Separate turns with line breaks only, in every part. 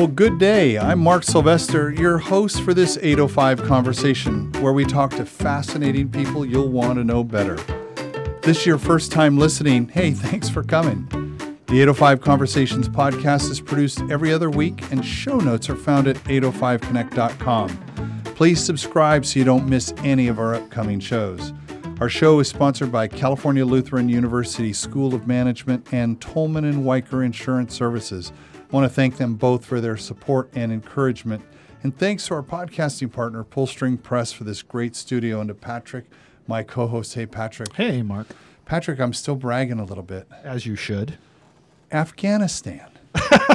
Well, good day. I'm Mark Sylvester, your host for this 805 conversation, where we talk to fascinating people you'll want to know better. This is your first time listening, hey, thanks for coming. The 805 Conversations podcast is produced every other week, and show notes are found at 805connect.com. Please subscribe so you don't miss any of our upcoming shows. Our show is sponsored by California Lutheran University School of Management and Tolman and Wiker Insurance Services. I want to thank them both for their support and encouragement. And thanks to our podcasting partner, Pullstring Press, for this great studio, and to Patrick, my co host. Hey, Patrick.
Hey, Mark.
Patrick, I'm still bragging a little bit.
As you should.
Afghanistan.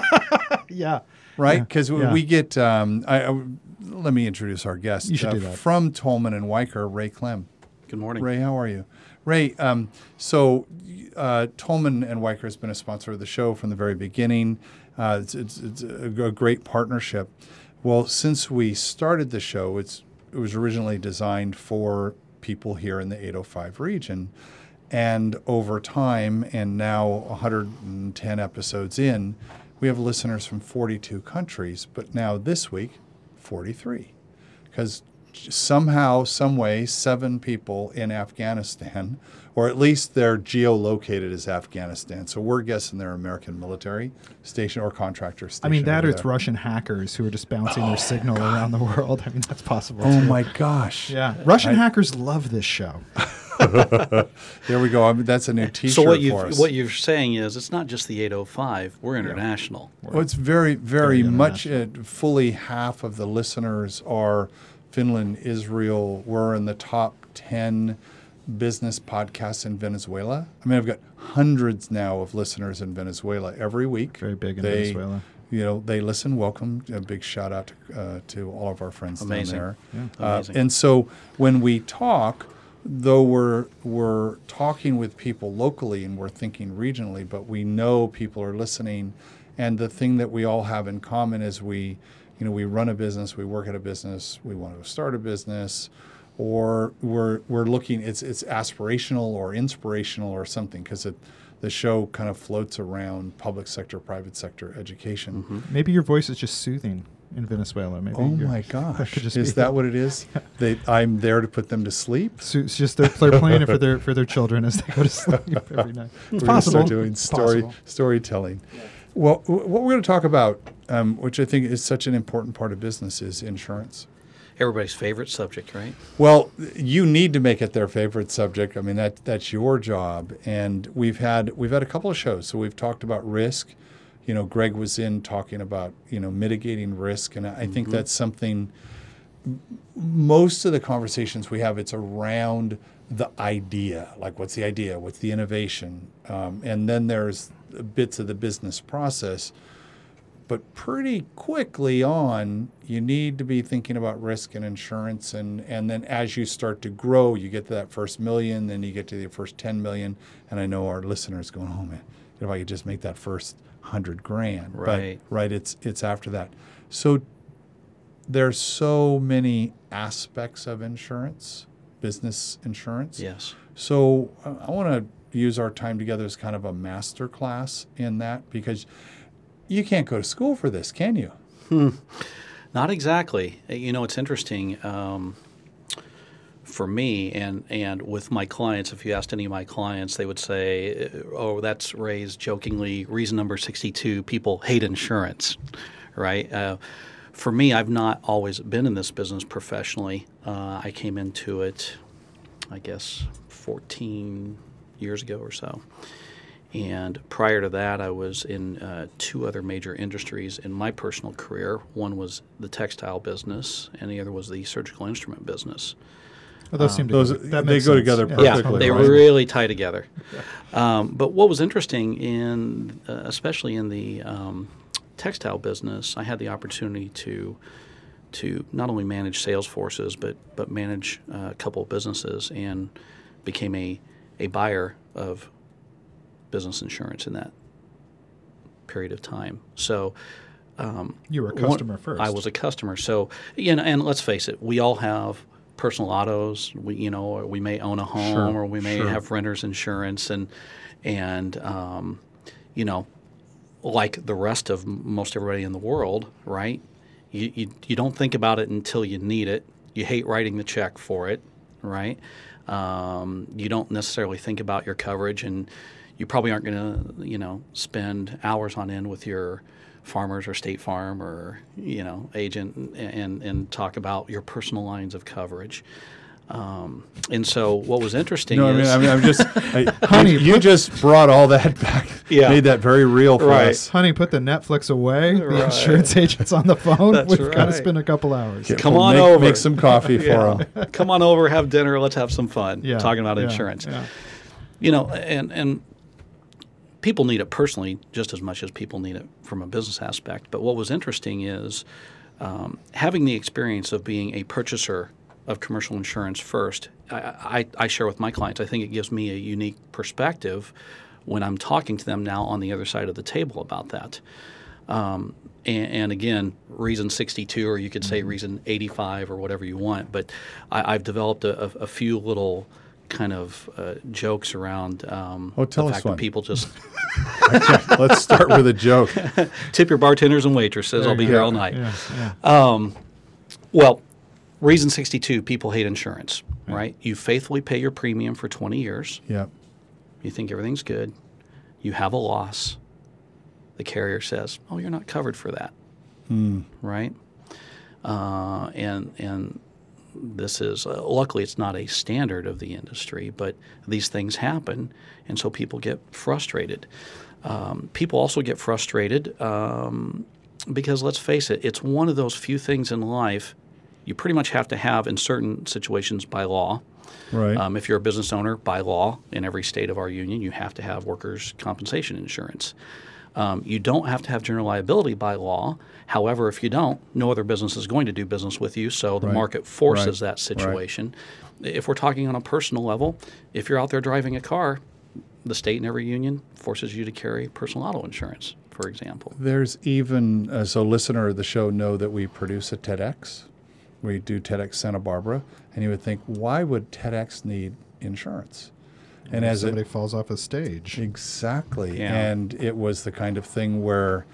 yeah.
Right? Because
yeah.
we get, um, I, I, let me introduce our guest.
You should
uh,
do that.
From Tolman and Wiker, Ray Clem.
Good morning.
Ray, how are you? Ray, um, so uh, Tolman and Wiker has been a sponsor of the show from the very beginning. Uh, it's, it's, it's a, great partnership. Well, since we started the show, it's it was originally designed for people here in the 805 region. And over time, and now 110 episodes in, we have listeners from 42 countries, but now this week, 43. Because somehow, some way, seven people in Afghanistan, or at least they're geolocated as Afghanistan. So we're guessing they're American military station or contractor station.
I mean, that or it's
there.
Russian hackers who are just bouncing their signal around the world. I mean, that's possible.
Oh
too.
my gosh!
Yeah. Russian
I-
hackers love this show.
There we go. I mean, that's a new T-shirt
So what
for
you
us.
what you're saying is it's not just the 805. We're international.
Well, it's very, very,
Very
much. Uh, fully half of the listeners are Finland, Israel. We're in the top ten business podcasts in Venezuela. I mean, I've got hundreds now of listeners in Venezuela every week.
Very big in
They-
Venezuela.
You know, they listen. Welcome. A big shout out to, uh, to all of our friends
Amazing.
down there.
Yeah.
Uh,
Amazing.
and so when we talk, though we're we're talking with people locally and we're thinking regionally, but we know people are listening. And the thing that we all have in common is we, you know, we run a business, we work at a business, we want to start a business, or we're we're looking. It's it's aspirational or inspirational or something because it. The show kind of floats around public sector, private sector, education.
Maybe your voice is just soothing in Venezuela. Maybe
Oh my gosh!
could just
Is that what it is? They, I'm there to put them to sleep.
So it's just they're, they're playing it for their for their children as they go to sleep every night. It's
We're
possible.
start doing story
possible.
storytelling. Well, w- what we're going to talk about, um, which I think is such an important part of business, is insurance.
Everybody's favorite subject, right?
Well, you need to make it their favorite subject. I mean, that that's your job. And we've had we've had a couple of shows. So we've talked about risk. You know, Greg was in talking about you know mitigating risk, and I I think that's something. Most of the conversations we have, it's around the idea. Like, what's the idea? What's the innovation? Um, and then there's bits of the business process but pretty quickly on you need to be thinking about risk and insurance and and then as you start to grow you get to that first million then you get to the first 10 million and i know our listeners going oh man if i could just make that first 100 grand
Right.
but right it's it's after that so there's so many aspects of insurance business insurance
Yes.
so uh, I want to use our time together as kind of a master class in that because you can't go to school for this, can you?
Not exactly. Uh, You know, it's interesting. Um, for me and and with my clients, if you asked any of my clients, they would say, "Oh, that's Ray's jokingly reason number sixty-two. People hate insurance, right?" Uh, for me, I've not always been in this business professionally. Uh, I came into it, I guess, fourteen years ago or so. And prior to that, I was in uh, two other major industries in my personal career. One was the textile business, and the other was the surgical instrument business.
Well, those seem to
Those-
go, that
they go
sense.
together perfectly,
totally
they
right.
really tie together. Um, but what was interesting in, uh, especially in the um, textile business, I had the opportunity to to not only manage sales forces, but but manage uh, a couple of businesses, and became a a buyer of business insurance in that period of time. So. Um,
You were a customer first.
I was a customer. So, you know, and let's face it, we all have personal autos. We, you know, or we may own a home,
Sure,
or we may
sure.
have renters insurance, and and um, you know, like the rest of most everybody in the world, right? You, you, you don't think about it until you need it. You hate writing the check for it, right? Um, you don't necessarily think about your coverage, and you probably aren't going to, you know, spend hours on end with your farmers or State Farm or you know agent and and, and talk about your personal lines of coverage. Um, and so, what was interesting
No, I mean, I mean, I'm just, I,
Honey,
you, you just brought all that back,
Yeah.
made that very real for
Right.
us.
Honey, put the Netflix away. The insurance agent's on the phone.
That's
We've got to spend a couple hours.
Yeah,
Come
well,
on
make,
over.
Make some coffee for
Yeah.
them.
come on over, have dinner, let's have some fun.
Yeah,
talking about
yeah,
insurance.
yeah.
You know, and and people need it personally just as much as people need it from a business aspect. But what was interesting is um, having the experience of being a purchaser of commercial insurance first. I, I, I share with my clients. I think it gives me a unique perspective when I'm talking to them now on the other side of the table about that. Um, and, and again, reason 62, or you could say reason 85, or whatever you want. But I, I've developed a, a few little kind of uh, jokes around um,
Oh, tell
the
us
fact
one.
that people just
Let's start with a joke.
tip your bartenders and waitresses.
There
I'll be
you
here all night.
Yeah, yeah.
Well, reason 62, people hate insurance, right? You faithfully pay your premium for 20 years.
Yeah.
You think everything's good. You have a loss. The carrier says, "Oh, you're not covered for that." Right? Uh, and and this is uh, luckily it's not a standard of the industry, but these things happen, and so people get frustrated. Um, people also get frustrated um, because let's face it, it's one of those few things in life you pretty much have to have in certain situations by law.
Right.
Um, if you're a business owner, by law, in every state of our union, you have to have workers' compensation insurance. Um, you don't have to have general liability by law. However, if you don't, no other business is going to do business with you, so the
Right.
market forces
Right.
that situation. If we're talking on a personal level, if you're out there driving a car, the state and every union forces you to carry personal auto insurance, for example.
There's even uh, so listener of the show know that we produce a TEDx. We do TEDx Santa Barbara, and you would think, why would TEDx need insurance? And as it,
somebody falls off a stage.
exactly,
Yeah.
and it was the kind of thing where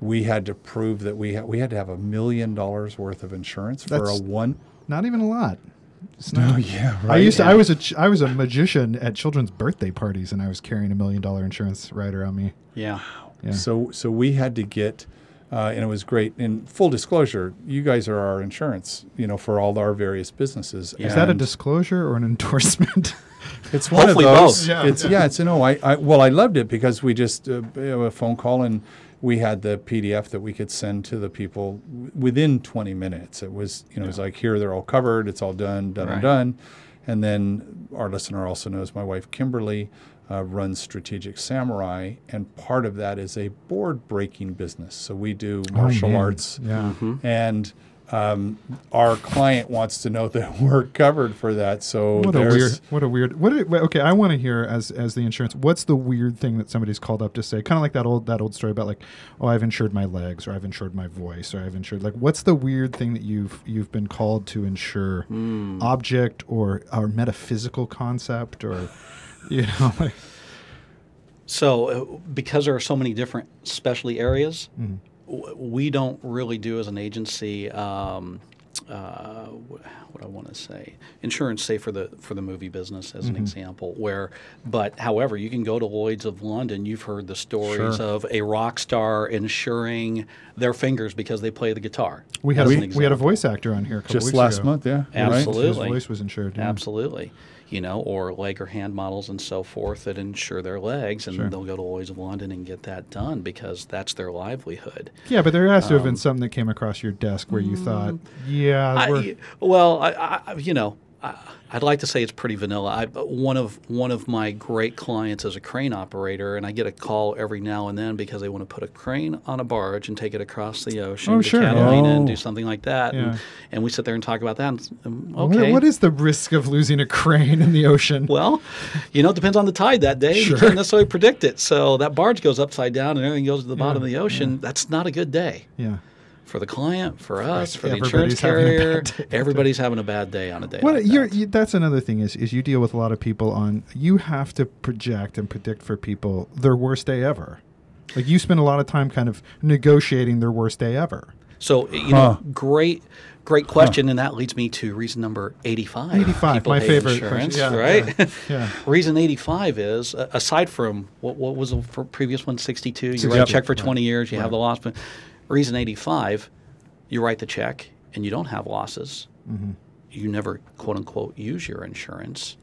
we had to prove that we had we had to have a million dollars worth of insurance for a one.
Not even a lot. It's
No,
not.
yeah,
I used to. I was a. ch- I was a magician at children's birthday parties, and I was carrying a million dollar insurance right around me.
Yeah.
Yeah.
So so we had to get, uh, and it was great. In full disclosure, you guys are our insurance, you know, for all our various businesses.
Yeah.
Is that a disclosure or an endorsement?
It's one
Hopefully
of those.
both.
Yeah.
It's yeah. It's no. I, I well, I loved it because we just uh, a phone call and we had the PDF that we could send to the people w- within 20 minutes. It was you know it was like here they're all covered. It's all done, done
Right.
and done. And then our listener also knows my wife Kimberly uh, runs Strategic Samurai, and part of that is a board breaking business. So we do martial
Oh, man.
arts,
Yeah.
and um, our client wants to know that we're covered for that. So
What a weird. What a weird. What? A, wait, okay, I want to hear as as the insurance. What's the weird thing that somebody's called up to say? Kind of like that old that old story about like, oh, I've insured my legs, or I've insured my voice, or I've insured like. What's the weird thing that you've you've been called to insure? Object or or metaphysical concept or, you know, like,
So, uh, because there are so many different specialty areas,
Mm-hmm.
W- we don't really do as an agency. Um, uh, what I want to say, insurance, say for the for the movie business as
Mm-hmm.
an example. Where, but however, you can go to Lloyd's of London. You've heard the stories
Sure.
of a rock star insuring their fingers because they play the guitar.
we had a,
an
we had a voice actor on here a couple
just
weeks
last
ago.
month, yeah, right?
Absolutely.
His voice was insured. yeah.
Absolutely. You know, or leg or hand models and so forth that insure their legs, and
Sure.
they'll go to Lloyd's of London and get that done because that's their livelihood.
Yeah, but there has to have been um, something that came across your desk where you thought, mm, yeah,
I, well, I, I, you know, I'd like to say it's pretty vanilla. I, one of one of my great clients is a crane operator, and I get a call every now and then because they want to put a crane on a barge and take it across the ocean
Oh,
to
sure.
Catalina and do
Oh.
something like that.
Yeah.
And, and we sit there and talk about that. And, um,
What-
okay.
what is the risk of losing a crane in the ocean?
Well, you know, it depends on the tide that day.
Sure.
You can't necessarily predict it. So that barge goes upside down and everything goes to the bottom
Yeah,
of the ocean. That's not a good day
yeah.
For the client, for us, for the insurance
having a bad
carrier.
day.
Everybody's having a bad day on a day.
What
like
you're,
that.
you, that's another thing is is you deal with a lot of people on you have to project and predict for people their worst day ever. Like you spend a lot of time kind of negotiating their worst day ever.
So you know,
Huh.
great, great question, and that leads me to reason number eighty-five.
85,
People
my favorite
insurance.
Yeah,
right?
yeah, yeah.
reason eighty-five is uh, aside from what, what was the previous one? Sixty-two. You write a check for
right.
twenty years. You have the loss. But reason eighty-five, you write the check and you don't have losses.
Mm-hmm.
You never quote unquote use your insurance.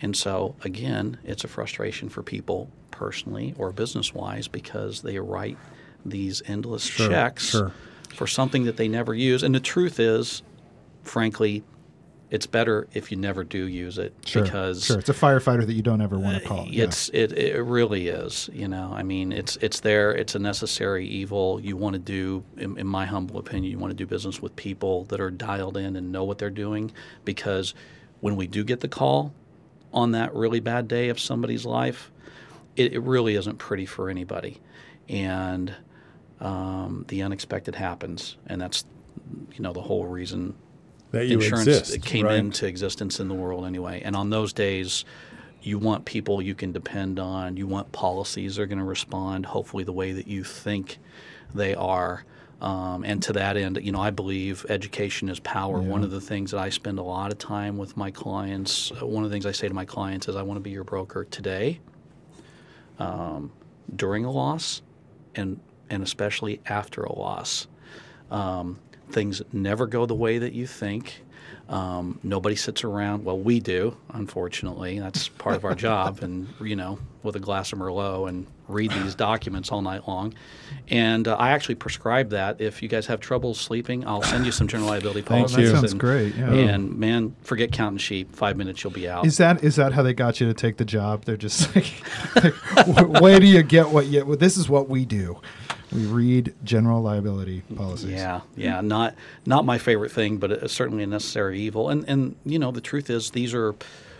And so, again, it's a frustration for people personally or business wise because they write these endless
Sure,
checks
sure.
for something that they never use. And the truth is, frankly, it's better if you never do use it
Sure,
because
sure, it's a firefighter that you don't ever want to call. yeah.
it's it, it really is. You know, I mean, it's it's there. It's a necessary evil. You want to do, in, in my humble opinion, you want to do business with people that are dialed in and know what they're doing. Because when we do get the call on that really bad day of somebody's life, it, it really isn't pretty for anybody, and um, the unexpected happens, and that's you know the whole reason
That you
insurance
exist,
came
right?
into existence in the world anyway. And on those days, you want people you can depend on. You want policies that are going to respond, hopefully, the way that you think they are. Um, and to that end, you know, I believe education is power. One of the things that I spend a lot of time with my clients, uh, one of the things I say to my clients is, I want to be your broker today, um, during a loss, and and especially after a loss. Um, things never go the way that you think. Um, nobody sits around. Well, we do, unfortunately. That's part of our job, and you know, with a glass of Merlot and read these documents all night long. And uh, I actually prescribe that. If you guys have trouble sleeping, I'll send you some general liability
Thank
policies.
you.
That sounds
and,
great, yeah.
And man, forget counting sheep. Five minutes, you'll be out.
Is that is that how they got you to take the job? They're just like, like where do you get what you? Well, this is what we do. We read general liability policies.
Yeah, yeah, not not my favorite thing, but it's certainly a necessary evil. And and you know the truth is these are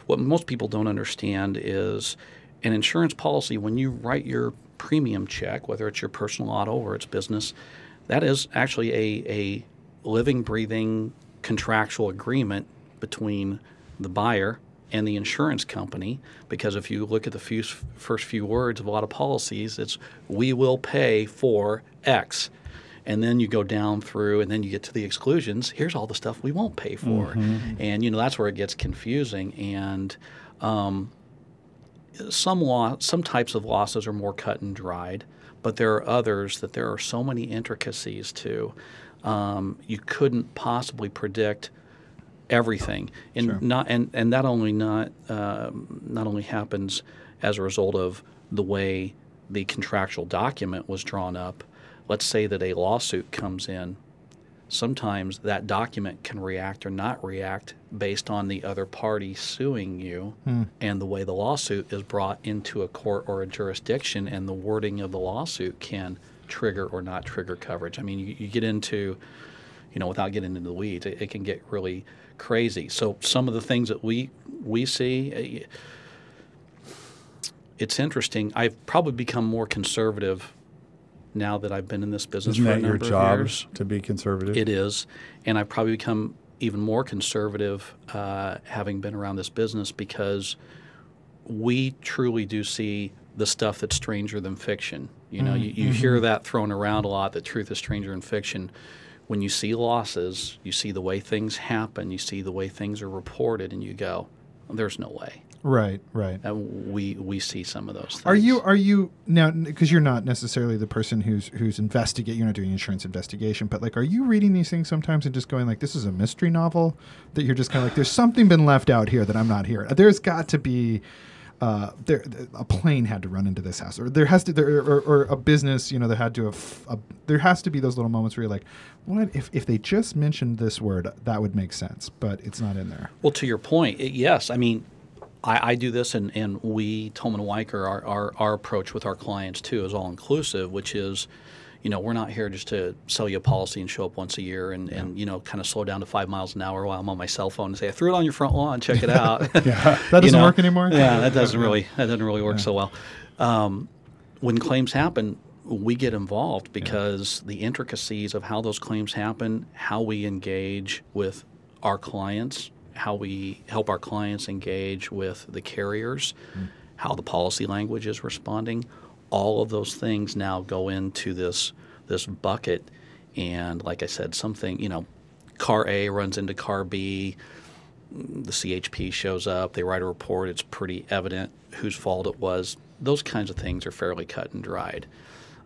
what most people don't understand is an insurance policy when you write your premium check, whether it's your personal auto or it's business, that is actually a a living, breathing contractual agreement between the buyer and the insurance company. Because if you look at the few, first few words of a lot of policies, it's we will pay for X. And then you go down through, and then you get to the exclusions. Here's all the stuff we won't pay for, and you know that's where it gets confusing. And um, some law, some types of losses are more cut and dried, but there are others that there are so many intricacies to. Um, you couldn't possibly predict everything, and
Sure.
not and, and that only not um, not only happens as a result of the way the contractual document was drawn up. Let's say that a lawsuit comes in sometimes that document can react or not react based on the other party suing you and the way the lawsuit is brought into a court or a jurisdiction and the wording of the lawsuit can trigger or not trigger coverage. I mean, you, you get into, you know, without getting into the weeds, it, it can get really crazy. So some of the things that we we see, uh, it's interesting. I've probably become more conservative now that I've been in this business
Isn't
for a
that your
number of
job
years.
to be conservative?
It is, and I've probably become even more conservative uh, having been around this business because we truly do see the stuff that's stranger than fiction. You know, you, you hear that thrown around a lot that truth is stranger than fiction. When you see losses, you see the way things happen, you see the way things are reported, and you go, "There's no way."
Right. Right.
And we we see some of those. Things.
Are you are you now because you're not necessarily the person who's who's investigate you're not doing insurance investigation but like are you reading these things sometimes and just going like this is a mystery novel that you're just kind of like there's something been left out here that I'm not hearing there's got to be uh, there a plane had to run into this house or there has to there or, or a business you know that had to have a, there has to be those little moments where you're like what if if they just mentioned this word that would make sense but it's not in there
Well, to your point, it, yes. I mean, I, I do this, and, and we, Tolman Wiker, our, our, our approach with our clients too is all inclusive, which is, you know, we're not here just to sell you a policy and show up once a year and, and you know, kind of slow down to five miles an hour while I'm on my cell phone and say, I threw it on your front lawn, check it out.
that doesn't
know?
work anymore
Yeah, that doesn't really that doesn't really work so well. Um, when claims happen, we get involved because the intricacies of how those claims happen, how we engage with our clients, how we help our clients engage with the carriers, how the policy language is responding. All of those things now go into this this bucket, and like I said, something you know, car A runs into car B. The CHP shows up. They write a report. It's pretty evident whose fault it was. Those kinds of things are fairly cut and dried.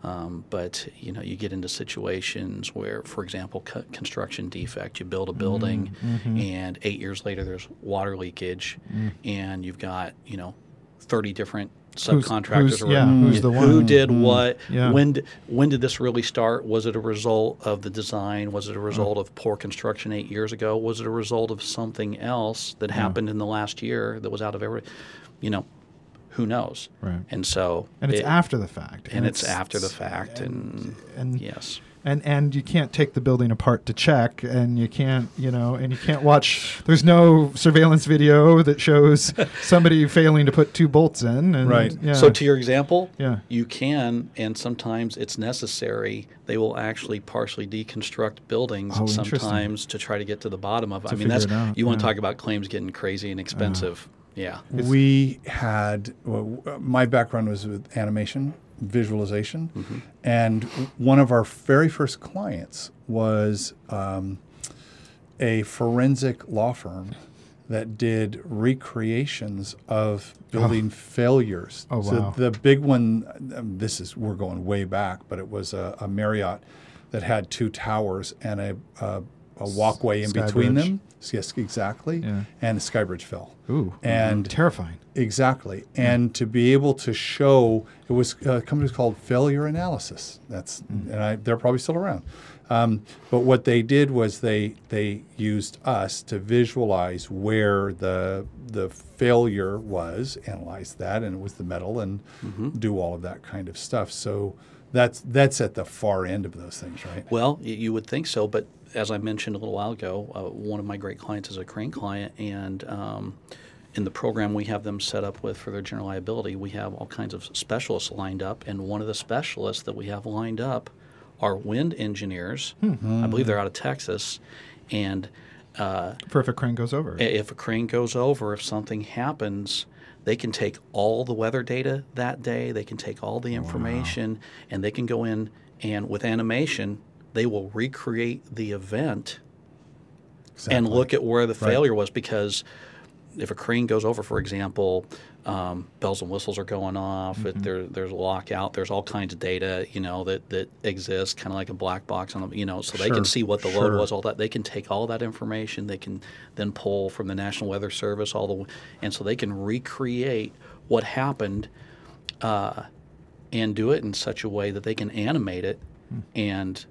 Um, but you know, you get into situations where, for example, co- construction defect. You build a mm-hmm, building, mm-hmm. and eight years later, there's water leakage, mm. and you've got you know, thirty different subcontractors.
who's-
or-
yeah, who's the
Who
one?
did mm, what?
Yeah.
When d- when did this really start? Was it a result of the design? Was it a mm. result of poor construction eight years ago? Was it a result of something else that happened in the last year that was out of every, you know, who knows?
Right.
And so
and it's
it-
after the fact.
and it's, after the fact, and,
and
yes,
and and you can't take the building apart to check and you can't you know and you can't watch there's no surveillance video that shows somebody failing to put two bolts in and
Right.
yeah.
So to your example,
Yeah.
you can, and sometimes it's necessary. They will actually partially deconstruct buildings
Oh,
sometimes to try to get to the bottom of it.
To
I mean, that's
it out,
you want
yeah.
to talk about claims getting crazy and expensive. yeah.
we had well, my background was with animation visualization. And one of our very first clients was um, a forensic law firm that did recreations of building failures.
Oh,
so
wow.
the big one um, this is we're going way back but it was a, a marriott that had two towers and a, a, a walkway in between
Skybridge.
them yes exactly
Yeah.
and Skybridge fell
ooh mm-hmm.
and
terrifying
Exactly. And to be able to show, it was uh, a company called Failure Analysis. That's, mm. and I, they're probably still around. Um, but what they did was they they used us to visualize where the the failure was, analyze that, and it was the metal, and mm-hmm. do all of that kind of stuff. So that's that's at the far end of those things, right?
Well, you would think so, but as I mentioned a little while ago, uh, one of my great clients is a crane client, and um, in the program we have them set up with for their general liability, we have all kinds of specialists lined up, and one of the specialists that we have lined up are wind engineers. I believe they're out of Texas, and uh,
for if a crane goes over.
if a crane goes over, if something happens, they can take all the weather data that day, they can take all the information, and they can go in and with animation, they will recreate the event and look at where the failure was because if a crane goes over, for example, um, bells and whistles are going off.
Mm-hmm.
It, there, there's a lockout. There's all kinds of data, you know, that that exists, kind of like a black box on, the, you know, so they can see what the
sure.
load was. All that they can take all that information. They can then pull from the National Weather Service all the, and so they can recreate what happened, uh, and do it in such a way that they can animate it,
Hmm.
and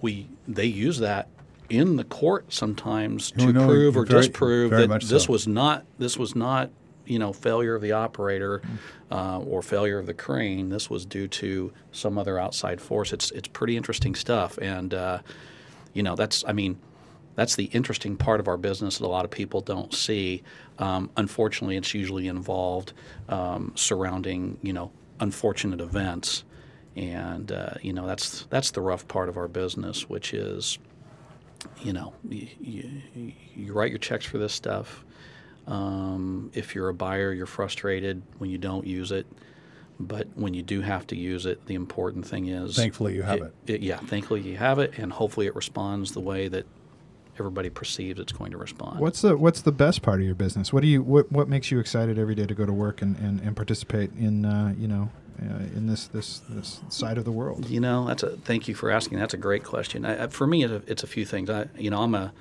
we they use that in the court sometimes to
no,
prove or
very-
disprove
very
that this
so.
was not this was not you know failure of the operator uh, or failure of the crane. This was due to some other outside force. It's it's pretty interesting stuff, and uh, you know that's I mean that's the interesting part of our business that a lot of people don't see. Um, unfortunately, it's usually involved um, surrounding you know unfortunate events, and uh, you know that's that's the rough part of our business, which is you know you, you, you write your checks for this stuff. Um, if you're a buyer, you're frustrated when you don't use it. But when you do have to use it, the important thing is
Thankfully, you have it.
yeah, thankfully you have it, and hopefully it responds the way that everybody perceives it's going to respond.
What's the What's the best part of your business? What do you What What makes you excited every day to go to work and, and, and participate in uh, you know Uh, in this this this side of the world?
You know, that's a thank you for asking. That's a great question. I, for me, it's a, it's a few things. I, you know, I'm a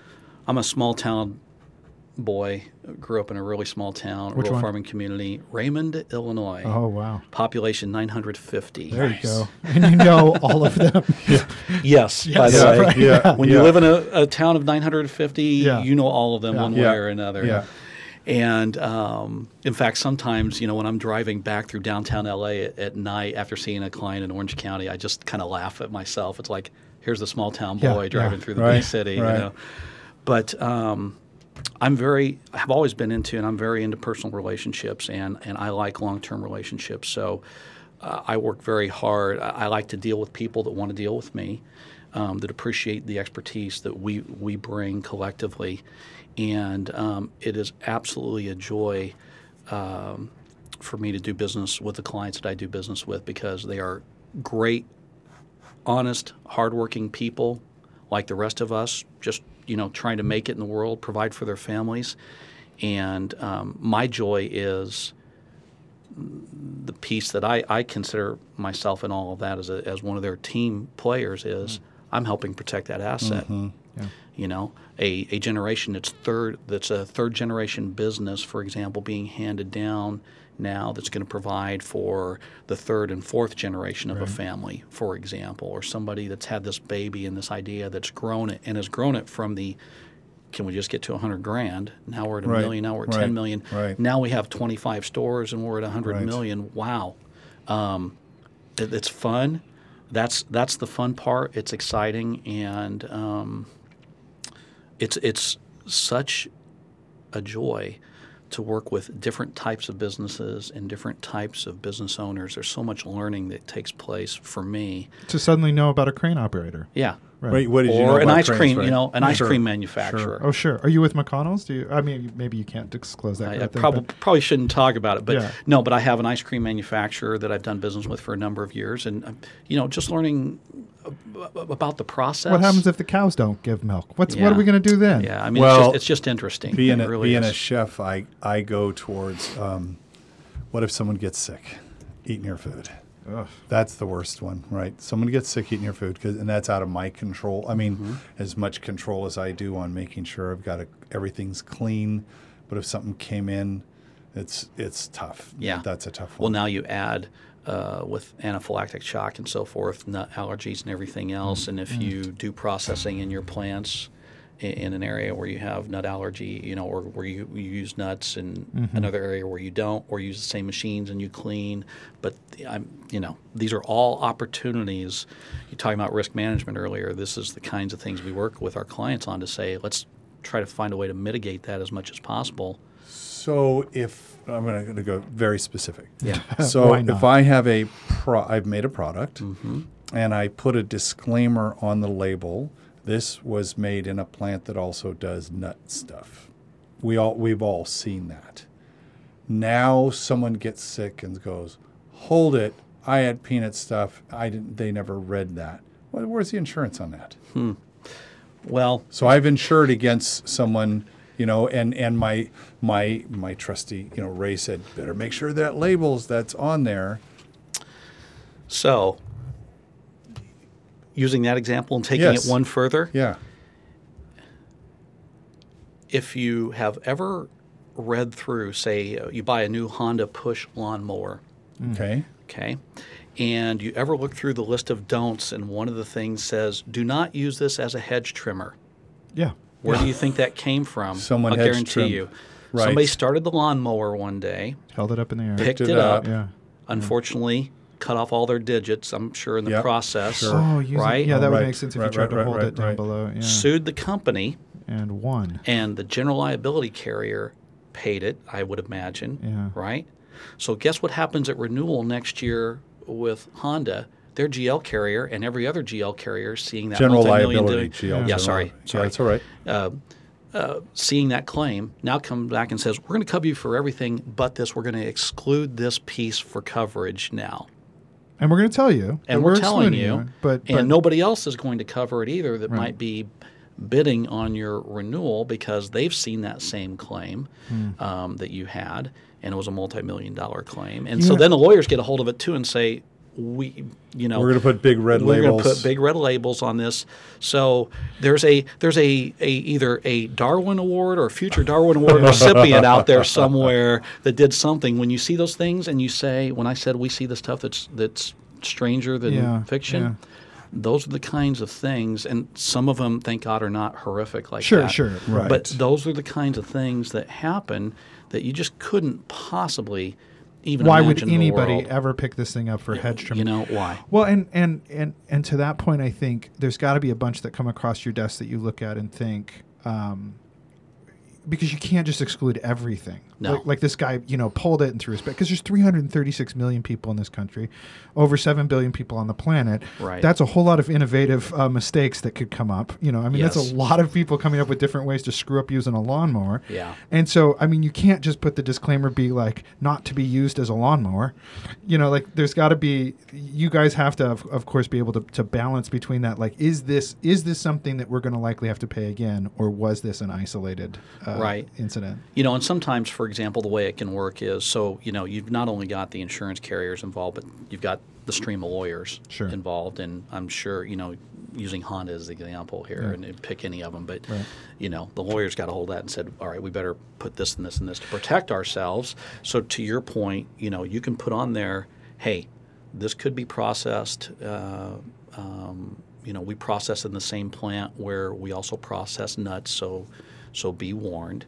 I'm a small town boy. Grew up in a really small town,
Which
rural
one?
farming community, Raymond, Illinois.
Oh wow!
Population 950.
There you go, and you know all of them.
Yes, by the
Yes,
way.
right.
Yeah.
When
yeah.
you live in a, a town of 950,
Yeah.
you know all of them
Yeah.
one
Yeah.
way or another.
Yeah.
And um, in fact, sometimes, you know, when I'm driving back through downtown LA at, at night after seeing a client in Orange County, I just kind of laugh at myself. It's like, here's the small town
Yeah,
boy driving
yeah.
through the
Right,
big city,
right.
you know. But um, I'm very, have always been into, and I'm very into personal relationships, and, and I like long term relationships. So uh, I work very hard. I, I like to deal with people that want to deal with me, um, that appreciate the expertise that we, we bring collectively. And um, it is absolutely a joy um, for me to do business with the clients that I do business with because they are great, honest, hardworking people like the rest of us, just you know trying to make it in the world, provide for their families, and um, my joy is the piece that I, I consider myself in all of that as, a, as one of their team players is I'm helping protect that asset.
Yeah.
You know, a, a generation that's third that's a third generation business, for example, being handed down now that's going to provide for the third and fourth generation of a family, for example, or somebody that's had this baby and this idea that's grown it and has grown it from the can we just get to 100 grand? Now we're at a
Right,
million. Now we're at
right,
10 million.
right.
Now we have 25 stores and we're at 100
Right.
million. Wow. Um, it, it's fun. That's that's the fun part. It's exciting and um, it's it's such a joy to work with different types of businesses and different types of business owners. There's so much learning that takes place for me.
To suddenly know about a crane operator.
Yeah.
Right.
Wait, what did you know
Or an ice
cranes,
cream,
right?
you know, an ice
Sure,
cream
sure.
manufacturer.
Oh, sure. Are you with McConnell's? Do you? I mean, maybe you can't disclose that.
I, I
right there,
probably probably shouldn't talk about it, but
Yeah.
no. But I have an ice cream manufacturer that I've done business with for a number of years, and um, you know, just learning about the process.
What happens if the cows don't give milk? What's what are we going to do then?
Yeah, I mean,
Well,
it's, just, it's just interesting.
being a,
really
being a chef, I, I go towards um, what if someone gets sick eating your food?
Ugh.
That's the worst one, right? Someone gets sick eating your food, 'cause- and that's out of my control. I mean,
Mm-hmm.
as much control as I do on making sure I've got a, everything's clean. But if something came in, it's it's tough.
Yeah.
that's a tough one.
Well, now you add uh, with anaphylactic shock and so forth, nut allergies and everything else. And if you do processing in your plants in, in an area where you have nut allergy, you know, or where you, you use nuts, and another area where you don't, or use the same machines and you clean, but I'm, you know, these are all opportunities. You're talking about risk management earlier. This is the kinds of things we work with our clients on to say, let's try to find a way to mitigate that as much as possible.
So if I'm going to go very specific.
Yeah.
So if I have a pro, I've made a product,
Mm-hmm.
and I put a disclaimer on the label. This was made in a plant that also does nut stuff. We all we've all seen that. Now someone gets sick and goes, "Hold it! I had peanut stuff. I didn't. They never read that. Well, where's the insurance on that? Hmm.
Well,
So I've insured against someone, you know, and and my my my trustee, you know, Ray said, better make sure that labels that's on there.
So, using that example and taking
Yes.
it one further,
Yeah.
if you have ever read through, say, uh, you buy a new Honda push lawnmower,
Okay.
okay, and you ever look through the list of don'ts, and one of the things says, do not use this as a hedge trimmer.
Yeah.
Where do you think that came from?
Someone hedge
guarantee
trimmed.
you.
Right.
Somebody started the lawnmower one day,
Held it up in the air.
picked
it
it,
up.
up,
Yeah.
unfortunately, cut off all their digits, I'm sure, in the
Yep,
process.
sure.
Oh, using,
Right?
Yeah, that
Oh,
would make sense if
right,
you tried
right,
to
right,
hold
right,
it down
right.
below. Yeah.
Sued the company.
and won.
and the general liability carrier paid it, I would imagine.
Yeah.
Right? So guess what happens at renewal next year with Honda? Their GL carrier and every other GL carrier seeing that
General liability.
di-
GL,
Yeah,
general-
sorry,
Yeah,
sorry.
that's all right.
Uh, uh, seeing that claim now comes back and says, "We're going to cover you for everything, but this. We're going to exclude this piece for coverage now."
And we're going to tell you. that
and we're, telling
excluding
you,
but,
and
but
nobody else is going to cover it either that might be bidding on your renewal because they've seen that same claim
Hmm.
um, that you had, and it was a multi-million dollar claim. And so
know-
then the lawyers get a hold of it too and say, "We, you know,
We're going to put big red labels
we're
labels.
going to put big red labels on this. So there's a there's a, a either a Darwin Award or future Darwin Award recipient out there somewhere that did something. When you see those things and you say, when I said we see the stuff that's that's stranger than
Yeah,
fiction.
yeah.
Those are the kinds of things, and some of them, thank God, are not horrific like
Sure,
that.
sure, right.
But those are the kinds of things that happen that you just couldn't possibly even
why would
imagine in the
anybody ever pick this thing up for hedge
You know why?
Well, and and and and to that point, I think there's got to be a bunch that come across your desk that you look at and think, um, because you can't just exclude everything.
No.
Like, like this guy, you know, pulled it and threw his back because there's 336 million people in this country, over seven billion people on the planet.
Right.
That's a whole lot of innovative uh, mistakes that could come up. You know, I mean, that's a lot of people coming up with different ways to screw up using a lawnmower.
Yeah.
And so, I mean, you can't just put the disclaimer be like not to be used as a lawnmower. You know, like there's got to be. You guys have to, of, of course, be able to, to balance between that. Like, is this is this something that we're going to likely have to pay again, or was this an isolated uh,
Right.
incident?
You know, and sometimes, for example, the way it can work is so, you know, you've not only got the insurance carriers involved, but you've got the stream of lawyers
Sure.
involved. And I'm sure, you know, using Honda as the example here,
Yeah.
and and pick any of them, but,
Right.
you know, the lawyers got a hold of that and said, all right, we better put this and this and this to protect ourselves. So, to your point, you know, you can put on there, hey, this could be processed. Uh, um, you know, we process in the same plant where we also process nuts, so so be warned.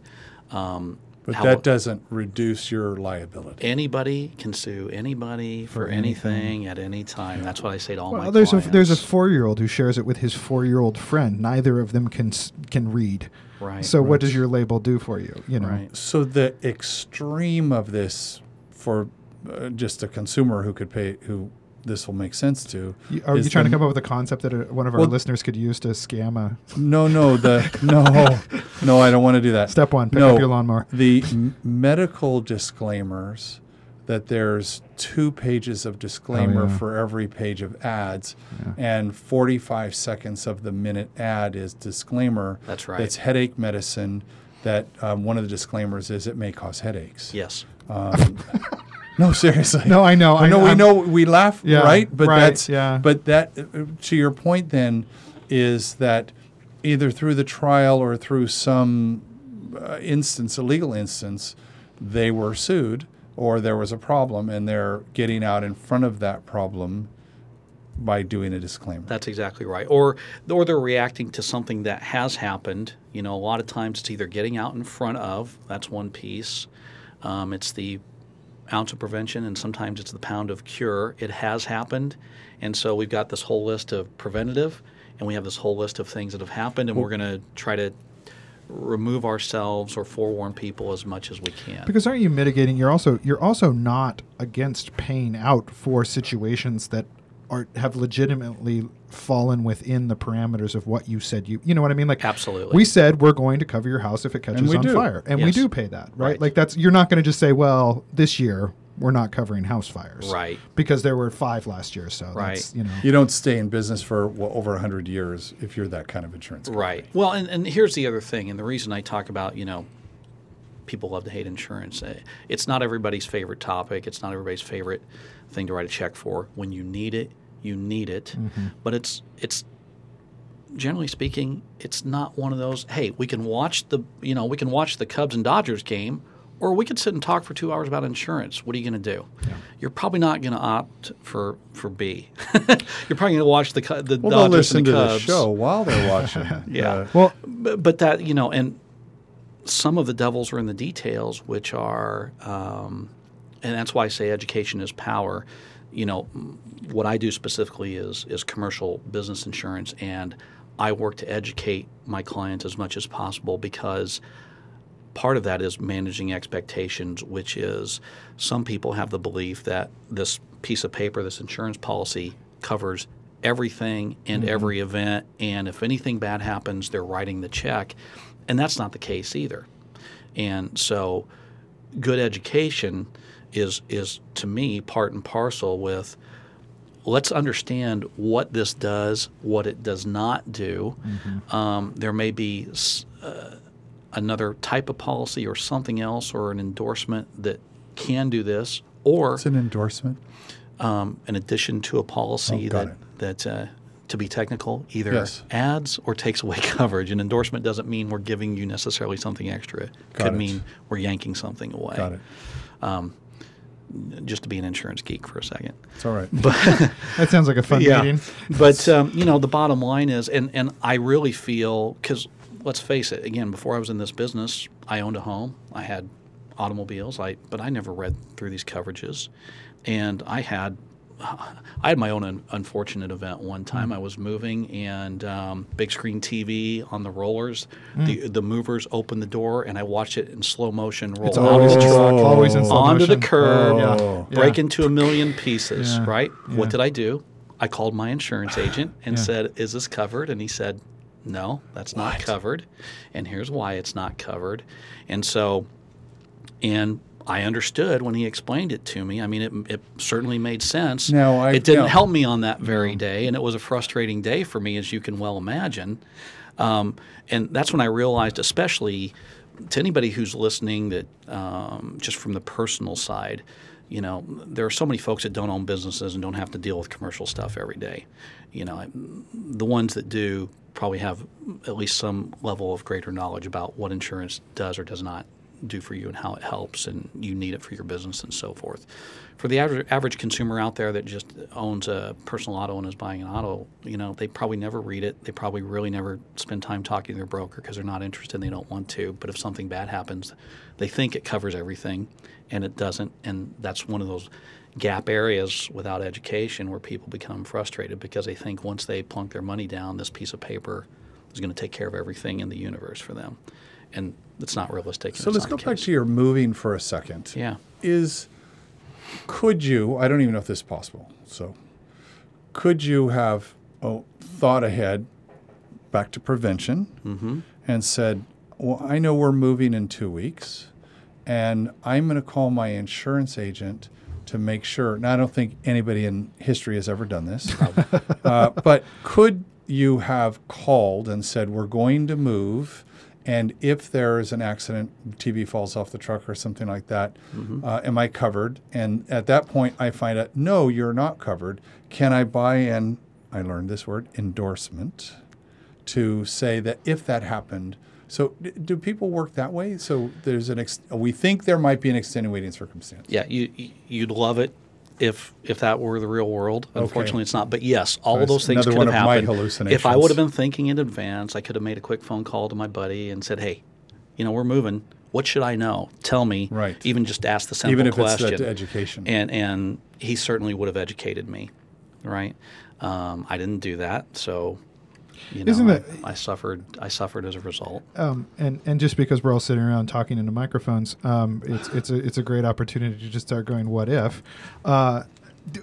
Um,
But
how-
that doesn't reduce your liability.
anybody can sue anybody for,
For
anything, at any time. That's what I say to all my
Well, there's a
clients.
there's a four year old who shares it with his four year old friend. Neither of them can can read.
Right.
So what does your label do for you? You know.
right.
So the extreme of this for uh, just a consumer who could pay, who this will make sense to.
You- Are you
is
trying to come up with a concept that uh one of our
Well-
listeners could use to scam a
No, no, the no, no. I don't want to do that.
step one? Pick
no,
up your lawnmower.
The m- medical disclaimers that there's two pages of disclaimer
Oh, yeah.
for every page of ads,
Yeah.
and 45 seconds of the minute ad is disclaimer.
That's right.
That's headache medicine. That um, one of the disclaimers is it may cause headaches.
Yes.
Um, no, seriously.
No, I know.
I know we
I'm-
know we laugh,
Yeah,
right? But
right,
that's
yeah.
But that, uh, to your point, then, is that either through the trial or through some uh, instance, a legal instance, they were sued or there was a problem, and they're getting out in front of that problem by doing a disclaimer.
That's exactly right. Or or they're reacting to something that has happened. You know, a lot of times it's either getting out in front of. That's one piece. Um, it's the ounce of prevention, and sometimes it's the pound of cure. It has happened, and so we've got this whole list of preventative, and we have this whole list of things that have happened, and we're going to try to remove ourselves or forewarn people as much as we can.
Because aren't you mitigating? You're also you're also not against paying out for situations that are have legitimately fallen within the parameters of what you said you you know what I mean like
Absolutely.
we said we're going to cover your house if it catches on
do.
fire and we do pay that right?
Right.
like that's you're not going to just say well this year we're not covering house fires
Right.
because there were five last year so
Right.
that's you know
you don't stay in business for well, over 100 years if you're that kind of insurance company.
Right. Well, and, and here's the other thing, and the reason I talk about, you know, people love to hate insurance. eh, It's not everybody's favorite topic. It's not everybody's favorite thing to write a check for. When you need it, you need it. But it's it's generally speaking, it's not one of those. Hey, we can watch the you know we can watch the Cubs and Dodgers game. Or we could sit and talk for two hours about insurance. What are you going to do? You're probably not going to opt for for B. You're probably going to watch the the
Well,
Dodgers
listen
and the
to the
Cubs.
show while they're watching.
Yeah.
Uh,
well
but, but that you know and some of the devils are in the details which are um, and that's why i say education is power you know what i do specifically is is commercial business insurance and i work to educate my clients as much as possible because part of that is managing expectations, which is some people have the belief that this piece of paper, this insurance policy, covers everything and mm-hmm. every event, and if anything bad happens, they're writing the check. And that's not the case either. And so, good education is is to me part and parcel with let's understand what this does, what it does not do. Um, there may be uh, another type of policy or something else or an endorsement that can do this, or
it's an endorsement.
um, in addition to a policy
Oh,
that that uh, to be technical either
Yes.
adds or takes away coverage. An endorsement doesn't mean we're giving you necessarily something extra. It
Got
could
it.
mean we're yanking something away.
Got it.
Just to be an insurance geek for a second.
It's all right.
that sounds like a fun meeting.
But um, you know, the bottom line is, and and I really feel because let's face it, again, before I was in this business, I owned a home, I had automobiles, I but I never read through these coverages, and I had I had my own un- unfortunate event one time. I was moving and um, big screen TV on the rollers. The the movers opened the door and I watched it in slow motion roll
It's
out the truck
always in slow
onto the curb,
Oh.
break
Yeah.
into a million pieces.
Yeah.
Right? What did I do? I called my insurance agent and said, "Is this covered?" And he said, "No, that's not covered." And here's why it's not covered. And so and I understood when he explained it to me. I mean, it, it certainly made sense.
Now, I-
it didn't
now-
help me on that very day, and it was a frustrating day for me, as you can well imagine. Um, and that's when I realized, especially to anybody who's listening, that um, just from the personal side, you know, there are so many folks that don't own businesses and don't have to deal with commercial stuff every day. You know, the ones that do probably have at least some level of greater knowledge about what insurance does or does not do for you and how it helps and you need it for your business and so forth. For the average, consumer out there that just owns a personal auto and is buying an auto, you know, they probably never read it. They probably really never spend time talking to their broker because they're not interested and they don't want to. But if something bad happens, they think it covers everything and it doesn't. And that's one of those gap areas without education where people become frustrated because they think once they plunk their money down, this piece of paper is going to take care of everything in the universe for them. And it's not realistic.
So let's go back to your moving for a second.
Yeah.
Is could you? I don't even know if this is possible. So, could you have oh, thought ahead, back to prevention,
Mm-hmm.
and said, "Well, I know we're moving in two weeks, and I'm going to call my insurance agent." To make sure, now I don't think anybody in history has ever done this, uh, but could you have called and said, We're going to move, and if there is an accident, TV falls off the truck or something like that, uh, am I covered? And at that point, I find out, No, you're not covered. Can I buy an, I learned this word, endorsement, to say that if that happened, so d- do people work that way? So there's an, ex- we think there might be an extenuating circumstance.
Yeah, you- you'd love it if if that were the real world.
Okay.
Unfortunately, it's not. But yes, all of those things could have happened. If I would have been thinking in advance, I could have made a quick phone call to my buddy and said, "Hey, you know, we're moving. What should I know? Tell me."
Right.
Even just ask the simple
Even if
question.
it's education.
And and he certainly would have educated me, right? Um, I didn't do that, so. You know,
Isn't that-
I suffered. I suffered as a result.
Um, and and just because we're all sitting around talking into microphones, um, it's it's a it's a great opportunity to just start going, what if? Uh, d-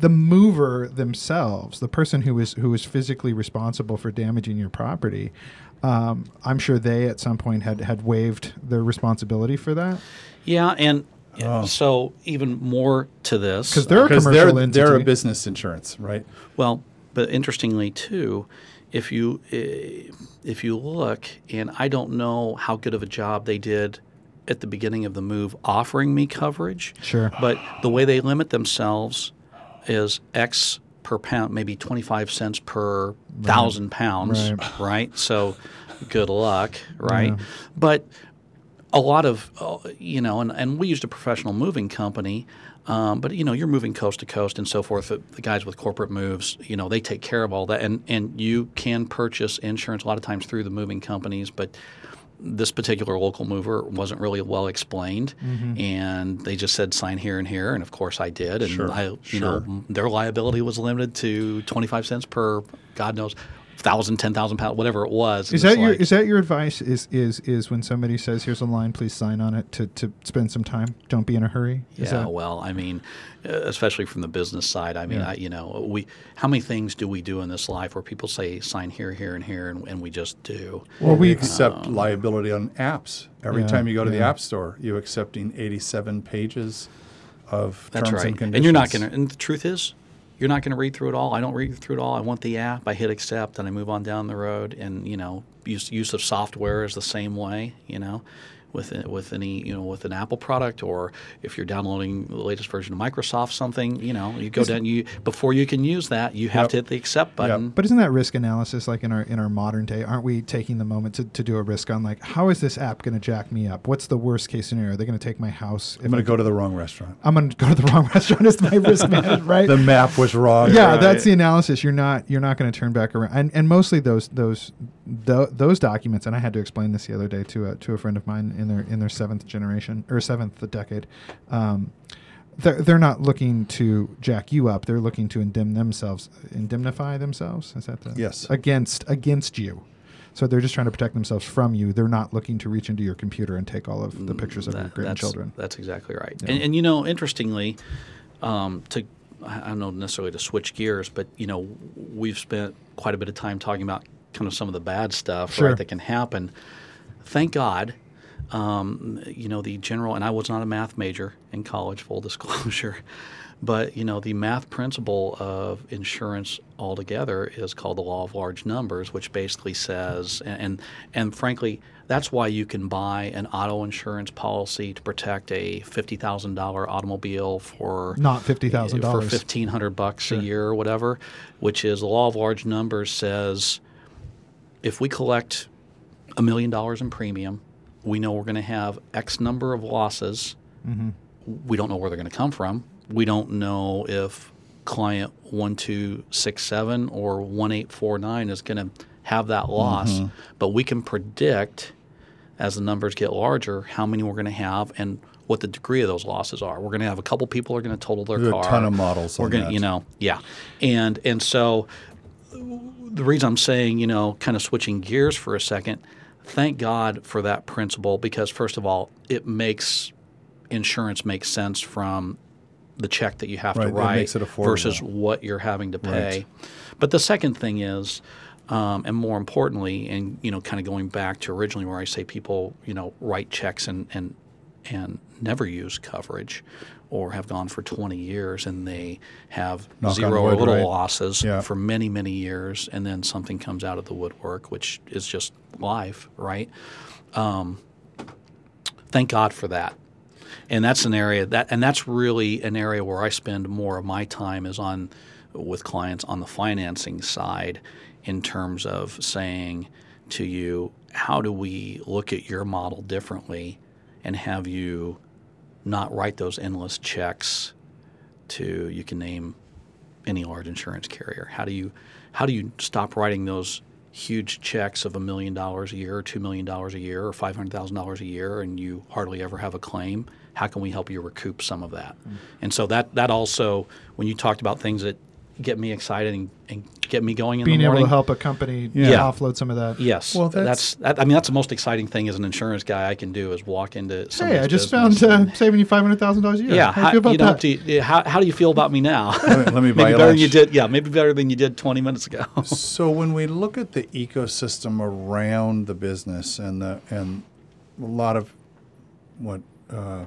the mover themselves, the person who is who is physically responsible for damaging your property, um, I'm sure they at some point had had waived their responsibility for that
Yeah, and
Oh.
so even more to this
because they're a commercial
they're,
entity.
they're a business insurance, right?
Well, but interestingly too, if you eh, if you look, and I don't know how good of a job they did at the beginning of the move offering me coverage.
Sure.
But the way they limit themselves is X per pound, maybe twenty five cents per thousand pounds,
Right.
right? So, good luck, right?
Yeah.
But a lot of uh, you know, and, and we used a professional moving company, um, but you know, you're moving coast to coast and so forth. The, the guys with corporate moves, you know, they take care of all that, and and you can purchase insurance a lot of times through the moving companies, but this particular local mover wasn't really well explained, and they just said sign here and here, and of course I did, and
Sure,
I, you
sure.
know, their liability was limited to 25 cents per, God knows, thousand, ten thousand pounds, whatever it was.
Is that
it's
your
like-
is that your advice? Is is is when somebody says, "Here's a line, please sign on it," to, to spend some time. Don't be in a hurry. Is
Yeah,
that-
well, I mean, uh, especially from the business side. I mean,
Yeah.
I, you know, we how many things do we do in this life where people say sign here, here, and here, and, and we just do.
Well, we
we-
accept liability on apps. Every
Yeah,
time you go to the app store, you accepting 87 pages of
That's
terms
right.
and conditions.
And you're not going to. And the truth is, you're not going to read through it all. I don't read through it all. I want the app. I hit accept, and I move on down the road. And you know, use use of software is the same way. You know, with with any you know with an Apple product, or if you're downloading the latest version of Microsoft something, you know, you go down. You before you can use that, you have
Yep.
to hit the accept button.
But isn't that risk analysis like in our in our modern day? Aren't we taking the moment to, to do a risk on like how is this app going to jack me up? What's the worst case scenario? Are they going to take my house?
I'm going to go to the wrong restaurant.
I'm going to go to the wrong restaurant. Is my risk management right?
The map was wrong.
yeah,
right?
that's the analysis. You're not you're not going to turn back around. And and mostly those those tho- those documents. And I had to explain this the other day to a to a friend of mine in their in their seventh generation or seventh decade. Um, they're, they're not looking to jack you up. They're looking to indemn themselves, indemnify themselves. Is that the
Yes.
against against you? So they're just trying to protect themselves from you. They're not looking to reach into your computer and take all of the pictures of your
That-
grandchildren.
That's, that's exactly right.
Yeah.
And, and you know, interestingly, um, to I I don't know necessarily to switch gears, but you know, we've spent quite a bit of time talking about kind of some of the bad stuff
Sure.
right, that can happen. Thank God, um, you know, the general. And I was not a math major in college, full disclosure. But you know, the math principle of insurance altogether is called the law of large numbers, which basically says, and and, and frankly, that's why you can buy an auto insurance policy to protect a fifty thousand dollar automobile for
Not fifty thousand dollars for
fifteen hundred bucks
Sure.
a year or whatever, which is the law of large numbers says if we collect a million dollars in premium, we know we're going to have X number of losses.
Mm-hmm.
We don't know where they're going to come from. We don't know if client one two six seven or one eight four nine is going to have that loss, but we can predict as the numbers get larger how many we're going to have and what the degree of those losses are. We're going to have a couple people are going to total their
There's a ton of models
We're going to, you know, yeah, and and so the reason I'm saying, you know, kind of switching gears for a second, thank God for that principle because first of all, it makes insurance make sense from the check that you have
Right,
to
it
write versus what you're having to pay. But the second thing is, um, and more importantly, and you know, kind of going back to originally where I say people, you know, write checks and and and never use coverage, or have gone for 20 years and they have
Knock
zero or little
right?
losses
Yeah.
for many many years, and then something comes out of the woodwork, which is just life, right? Um, thank God for that and that's an area that and that's really an area where I spend more of my time is on with clients on the financing side in terms of saying to you how do we look at your model differently and have you not write those endless checks to you can name any large insurance carrier. How do you how do you stop writing those huge checks of a million dollars a year or two million dollars a year or five hundred thousand dollars a year and you hardly ever have a claim? How can we help you recoup some of that?
Mm.
and so that that also when you talked about things that get me excited and, and get me going in
Being
the
able to help a company
Yeah.
offload some of that.
yes
Well,
that's,
that's-
that, i mean that's the most exciting thing as an insurance guy i can do is walk into
Hey, I just found uh, saving you five hundred thousand dollars a year.
yeah,
how do you feel about
you know,
that?
do you- how, how do you feel about me now?
Let me- let me buy
maybe
you
better than you did. Yeah, maybe better than you did 20 minutes ago.
So when we look at the ecosystem around the business and the and a lot of what uh,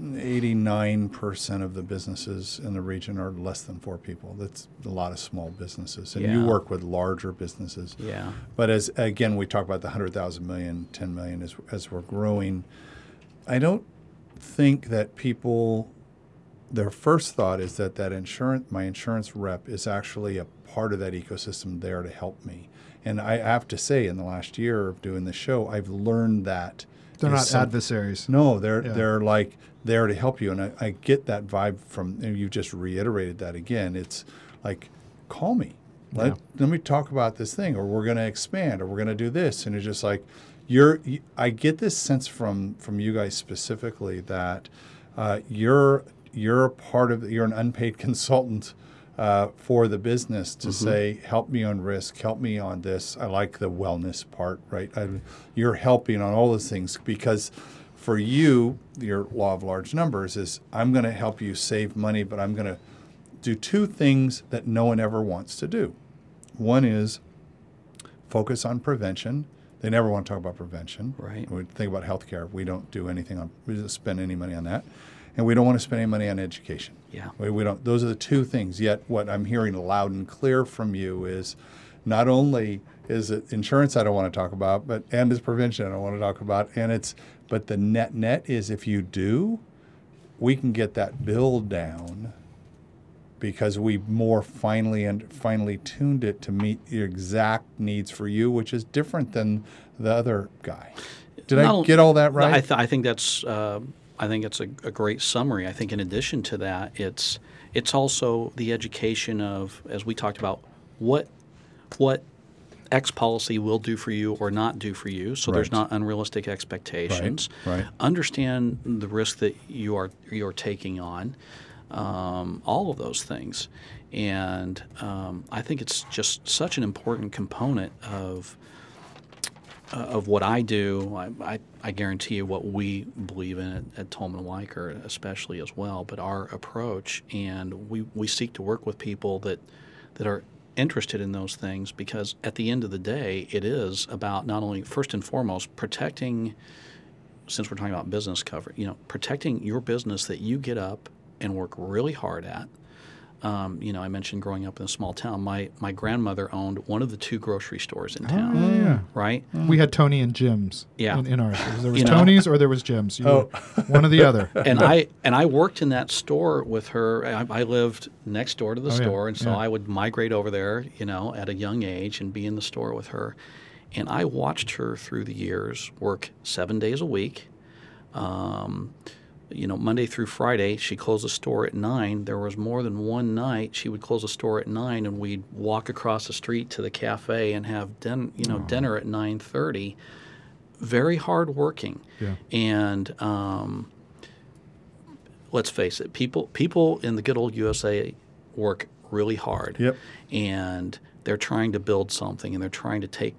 89% of the businesses in the region are less than four people. That's a lot of small businesses. And you work with larger businesses.
yeah,
But as again, we talk about the 100,000 million, 10 million as, as we're growing. I don't think that people, their first thought is that that insurance, my insurance rep is actually a part of that ecosystem there to help me. And I have to say, in the last year of doing the show, I've learned that
They're not
some-
adversaries.
no, they're
Yeah.
they're like there to help you, and I, I get that vibe from and you. Just reiterated that again. It's like, call me, let
Yeah.
let me talk about this thing, or we're going to expand, or we're going to do this, and it's just like you're. You, I get this sense from from you guys specifically that uh, you're you're a part of you're an unpaid consultant. Uh, for the business to say, help me on risk, help me on this. I like the wellness part, right? I, you're helping on all those things because for you, your law of large numbers is I'm going to help you save money, but I'm going to do two things that no one ever wants to do. One is focus on prevention. They never want to talk about prevention.
Right.
We think about healthcare. We don't do anything on. We don't spend any money on that, and we don't want to spend any money on education.
Yeah.
We, we don't. Those are the two things. Yet, what I'm hearing loud and clear from you is, not only is it insurance I don't want to talk about, but and it's prevention I don't want to talk about, and it's but the net net is if you do, we can get that bill down because we more finely and finely tuned it to meet your exact needs for you, which is different than the other guy. Did I get all that right?
I, th- I think that's uh, I think it's a, a great summary. I think in addition to that, it's it's also the education of as we talked about what what X policy will do for you or not do for you. So there's not unrealistic expectations.
right.
Understand the risk that you are you're taking on. Um, all of those things, and um, I think it's just such an important component of uh, of what I do. I, I, I guarantee you what we believe in at, at Tolman Wiker, especially as well. But our approach, and we, we seek to work with people that that are interested in those things because at the end of the day, it is about not only first and foremost protecting. Since we're talking about business cover, you know, protecting your business that you get up and work really hard at. Um, you know, I mentioned growing up in a small town. My my grandmother owned one of the two grocery stores in town.
Oh, yeah.
Right?
We had Tony and Jim's
Yeah.
in, in ours. There was
You know.
Tony's or there was Jim's. You
Oh.
one or the other.
and I and I worked in that store with her. I, I lived next door to the
Oh, yeah,
store, and so
yeah.
I would migrate over there, you know, at a young age and be in the store with her. And I watched her through the years work seven days a week. Um, you know, Monday through Friday, she closed the store at nine. There was more than one night she would close the store at nine, and we'd walk across the street to the cafe and have din- you know, dinner at nine thirty. Very hard working,
Yeah.
and um, let's face it, people people in the good old USA work really hard.
Yep.
And they're trying to build something and they're trying to take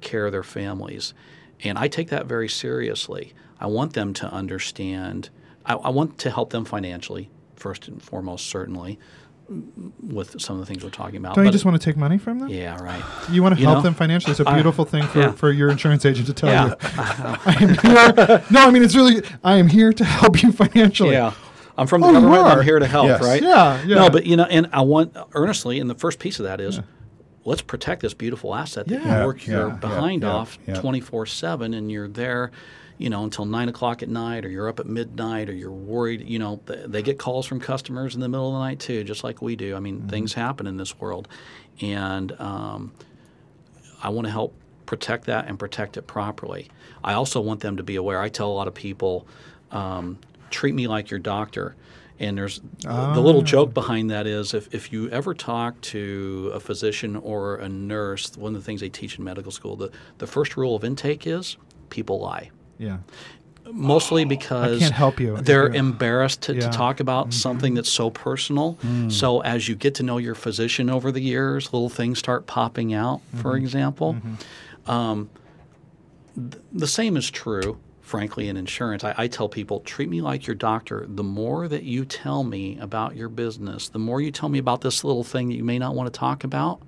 care of their families. And I take that very seriously. I want them to understand, I, I want to help them financially, first and foremost, certainly, with some of the things we're talking about.
Don't you just want to take money from them?
yeah, right.
You want to
You
help
know,
them financially. It's a beautiful thing for,
yeah.
for your insurance agent to tell
Yeah.
you. I am here. No, I mean it's really. I am here to help you financially.
Yeah. I'm from the
Oh,
government. I'm here to help,
Yes.
right?
Yeah, yeah.
No, but you know, and I want earnestly, and the first piece of that is, let's protect this beautiful asset that
Yeah.
you work
Yeah,
your
yeah,
behind
yeah,
off
yeah.
24 seven, and you're there, you know, until nine o'clock at night, or you're up at midnight, or you're worried. You know, th- they get calls from customers in the middle of the night too, just like we do. I mean, things happen in this world, and um, I want to help protect that and protect it properly. I also want them to be aware. I tell a lot of people, um, treat me like your doctor. And there's the little joke behind that is if, if you ever talk to a physician or a nurse, one of the things they teach in medical school, the, the first rule of intake is people lie.
Yeah.
Mostly because
can't help you.
they're
Yeah.
embarrassed to,
Yeah. Mm-hmm.
to talk about something that's so personal.
Mm.
So as you get to know your physician over the years, little things start popping out. For
Mm-hmm.
example, um, th- the same is true, frankly, in insurance. I, I tell people, treat me like your doctor. The more that you tell me about your business, the more you tell me about this little thing that you may not want to talk about.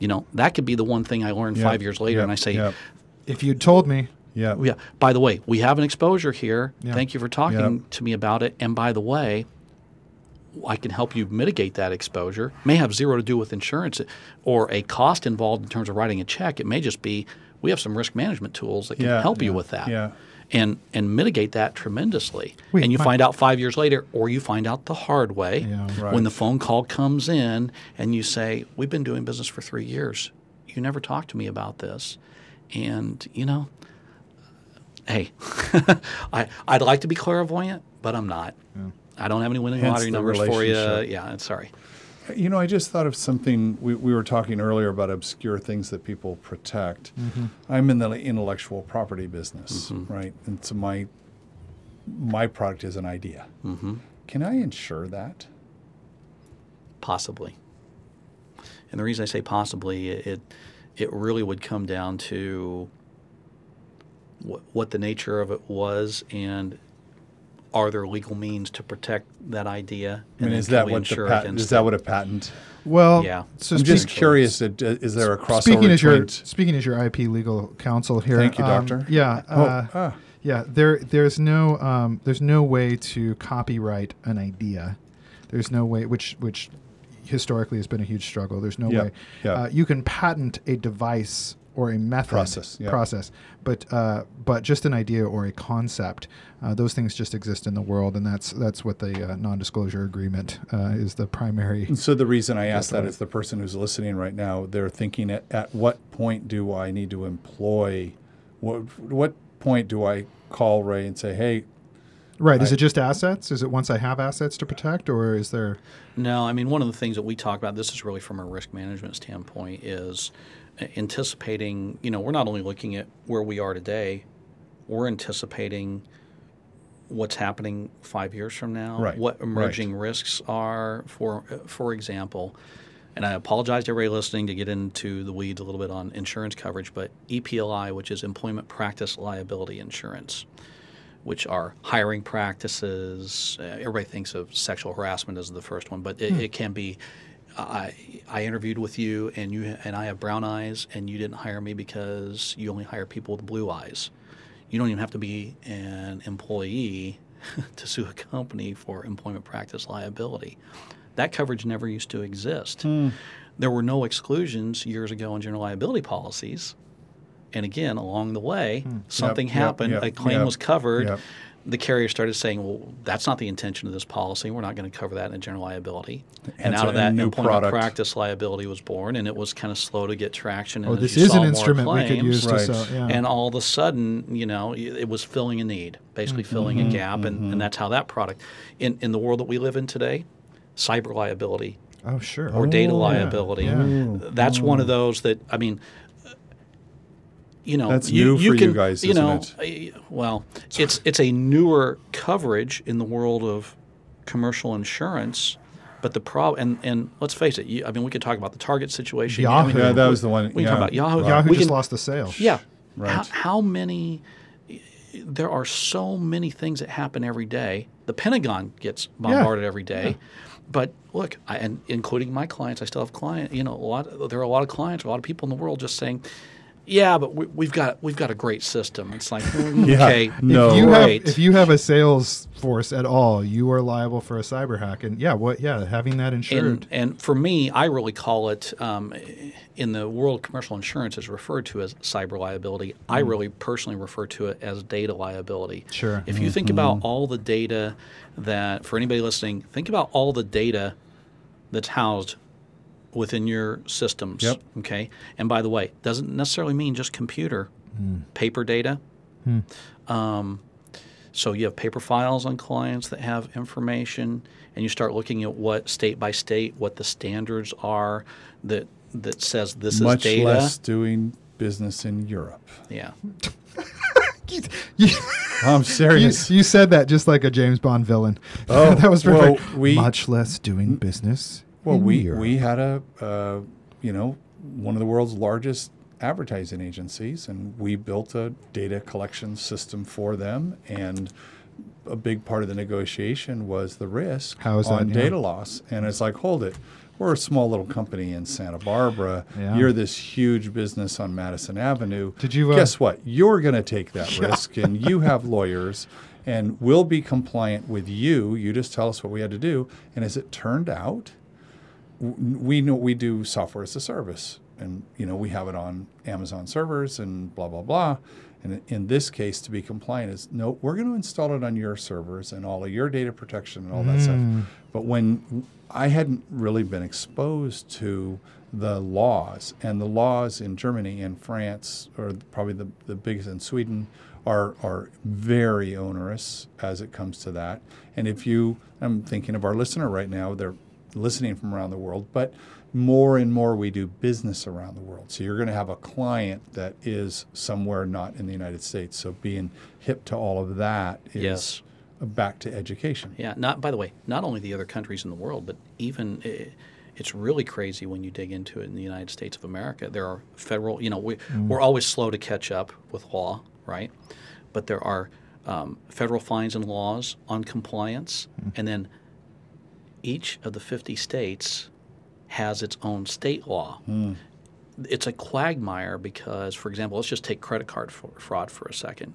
You know, that could be the one thing I learned
Yep,
five years later,
yep,
and I say,
yep,
If you'd told me,
yep.
yeah. By the way, we have an exposure here.
Yeah.
Thank you for talking
Yep.
to me about it. And by the way, I can help you mitigate that exposure. May have zero to do with insurance or a cost involved in terms of writing a check. It may just be we have some risk management tools that can
Yeah,
help you with that.
yeah.
And and mitigate that tremendously. And you
my-
find out five years later, or you find out the hard way
Yeah.
Right.
when the phone call comes in and you say, We've been doing business for three years. You never talked to me about this. And, you know, hey, I, I'd like to be clairvoyant, but I'm not. I don't have any winning
Hence
lottery numbers for you. Yeah, I'm sorry.
You know, I just thought of something. We, we were talking earlier about obscure things that people protect. Mm-hmm. I'm in the intellectual property business, mm-hmm. right? And so my my product is an idea. Mm-hmm. Can I insure that?
Possibly. And the reason I say possibly, it it really would come down to what, what the nature of it was and are there legal means to protect that idea?
I mean,
then
is that what the
insure
patent? Is that what a patent?
well,
Yeah.
So
I'm just
speak-
curious. uh, Is there a crossover?
speaking as your speaking as your IP legal counsel here.
Thank you,
um,
doctor.
Yeah.
Oh,
uh,
ah.
Yeah, there there's no um, there's no way to copyright an idea. There's no way which which historically has been a huge struggle. There's no
Yeah,
way
yeah.
Uh, you can patent a device or a method
Process, yeah.
process, but uh, but just an idea or a concept. Uh, those things just exist in the world, and that's that's what the uh, non-disclosure agreement uh, is the primary.
And so the reason I ask that is the person who's listening right now, they're thinking at, at what point do I need to employ, what, what point do I call Ray and say, hey,
Right? Is
I-
it just assets? Is it once I have assets to protect, or is there?
No, I mean one of the things that we talk about. This is really from a risk management standpoint. Is anticipating, you know, we're not only looking at where we are today, we're anticipating what's happening five years from now,
Right,
what
right.
emerging risks are. For for example, and I apologize to everybody listening to get into the weeds a little bit on insurance coverage, but EPLI, which is Employment Practice Liability Insurance, which are hiring practices. Uh, everybody thinks of sexual harassment as the first one, but it, it can be. I, I interviewed with you and you and I have brown eyes and you didn't hire me because you only hire people with blue eyes. You don't even have to be an employee to sue a company for employment practice liability. That coverage never used to exist. There were no exclusions years ago in general liability policies. And again, along the way, something
Hmm. yep,
happened,
yep,
a claim
yep,
was covered.
Yep.
The carrier started saying, well, that's not the intention of this policy. We're not going to cover that in general liability. and
Hence
out of that,
new
employment
product.
practice liability was born, and it was kind of slow to get traction. And
Oh, this is an
more
instrument we could
claims,
use to
Right.
sell. Yeah.
and all of a sudden, you know, it was filling a need, basically mm-hmm. filling a mm-hmm. gap, and, and mm-hmm. that's how that product, in, in the world that we live in today, cyber liability
oh, sure.
or data
oh,
liability,
yeah.
that's one of mm. those that I mean, you know,
That's
you,
new
you
for you
can,
guys,
you know,
it?
well, it's it's a newer coverage in the world of commercial insurance. But the problem, and, and let's face it, you, I mean, we could talk about the Target situation. I mean,
Yahoo.
Yeah, that was the one.
we
yeah.
talk about Yahoo.
Yahoo
we
just
can-
lost the sale.
yeah.
Right.
How, how many? There are so many things that happen every day. The Pentagon gets bombarded every day. But look, I, and including my clients, I still have client. You know, a lot. There are a lot of clients, a lot of people in the world just saying, "Yeah, but we, we've got we've got a great system." It's like, mm,
Yeah,
okay,
no.
If you
great.
have if you have a sales force at all, you are liable for a cyber hack. And yeah, what? Yeah, having that insured.
And, and for me, I really call it um, in the world commercial insurance is referred to as cyber liability. I really personally refer to it as data liability.
Mm. Sure.
If you think about all the data that, for anybody listening, think about all the data that's housed within your systems.
Yep.
Okay. And by the way, doesn't necessarily mean just computer,
Hmm.
paper data. Um, so you have paper files on clients that have information, and you start looking at what state by state, what the standards are that that says this
Much
is data.
Much less doing business in Europe.
Yeah.
you,
I'm serious.
you said that just like a James Bond villain.
Oh,
that was
well,
perfect.
we-
Much less doing business.
Well, we
Europe.
we had a uh, you know one of the world's largest advertising agencies, and we built a data collection system for them. And a big part of the negotiation was the risk
How is that,
on
yeah.
data loss. And it's like, hold it. We're a small little company in Santa Barbara.
Yeah.
You're this huge business on Madison Avenue.
Did you, uh,
Guess what? You're going to take that risk, and you have lawyers, and we'll be compliant with you. You just tell us what we had to do. And as it turned out, we know we do software as a service and you know we have it on amazon servers and blah blah blah. And in this case to be compliant is no we're going to install it on your servers and all of your data protection and all that stuff. Mm. But when i hadn't really been exposed to the laws and the laws in germany and france or probably the, the biggest in sweden are, are very onerous as it comes to that. And if you i'm thinking of our listener right now they're listening from around the world, but more and more we do business around the world. So you're going to have a client that is somewhere not in the United States. So being hip to all of that is
Yes.
back to education.
Yeah. Not by the way, not only the other countries in the world, but even eh, it's really crazy when you dig into it in the United States of America. There are federal, you know, we, we're always slow to catch up with law, right? But there are um, federal fines and laws on compliance, and then each of the 50 states has its own state law. It's a quagmire because, for example, let's just take credit card fraud for a second.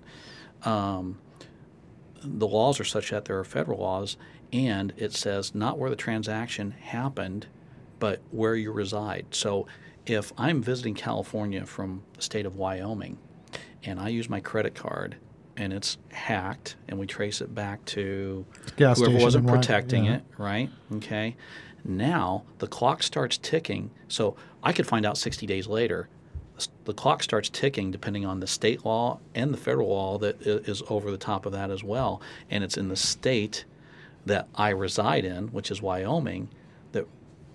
Um, the laws are such that there are federal laws, and it says not where the transaction happened, but where you reside. So if I'm visiting California from the state of Wyoming and I use my credit card and it's hacked and we trace it back to
Gas
whoever wasn't protecting
yeah.
it, right? Okay. Now the clock starts ticking. So I could find out 60 days later. The clock starts ticking depending on the state law and the federal law that is over the top of that as well. And it's in the state that I reside in, which is Wyoming, that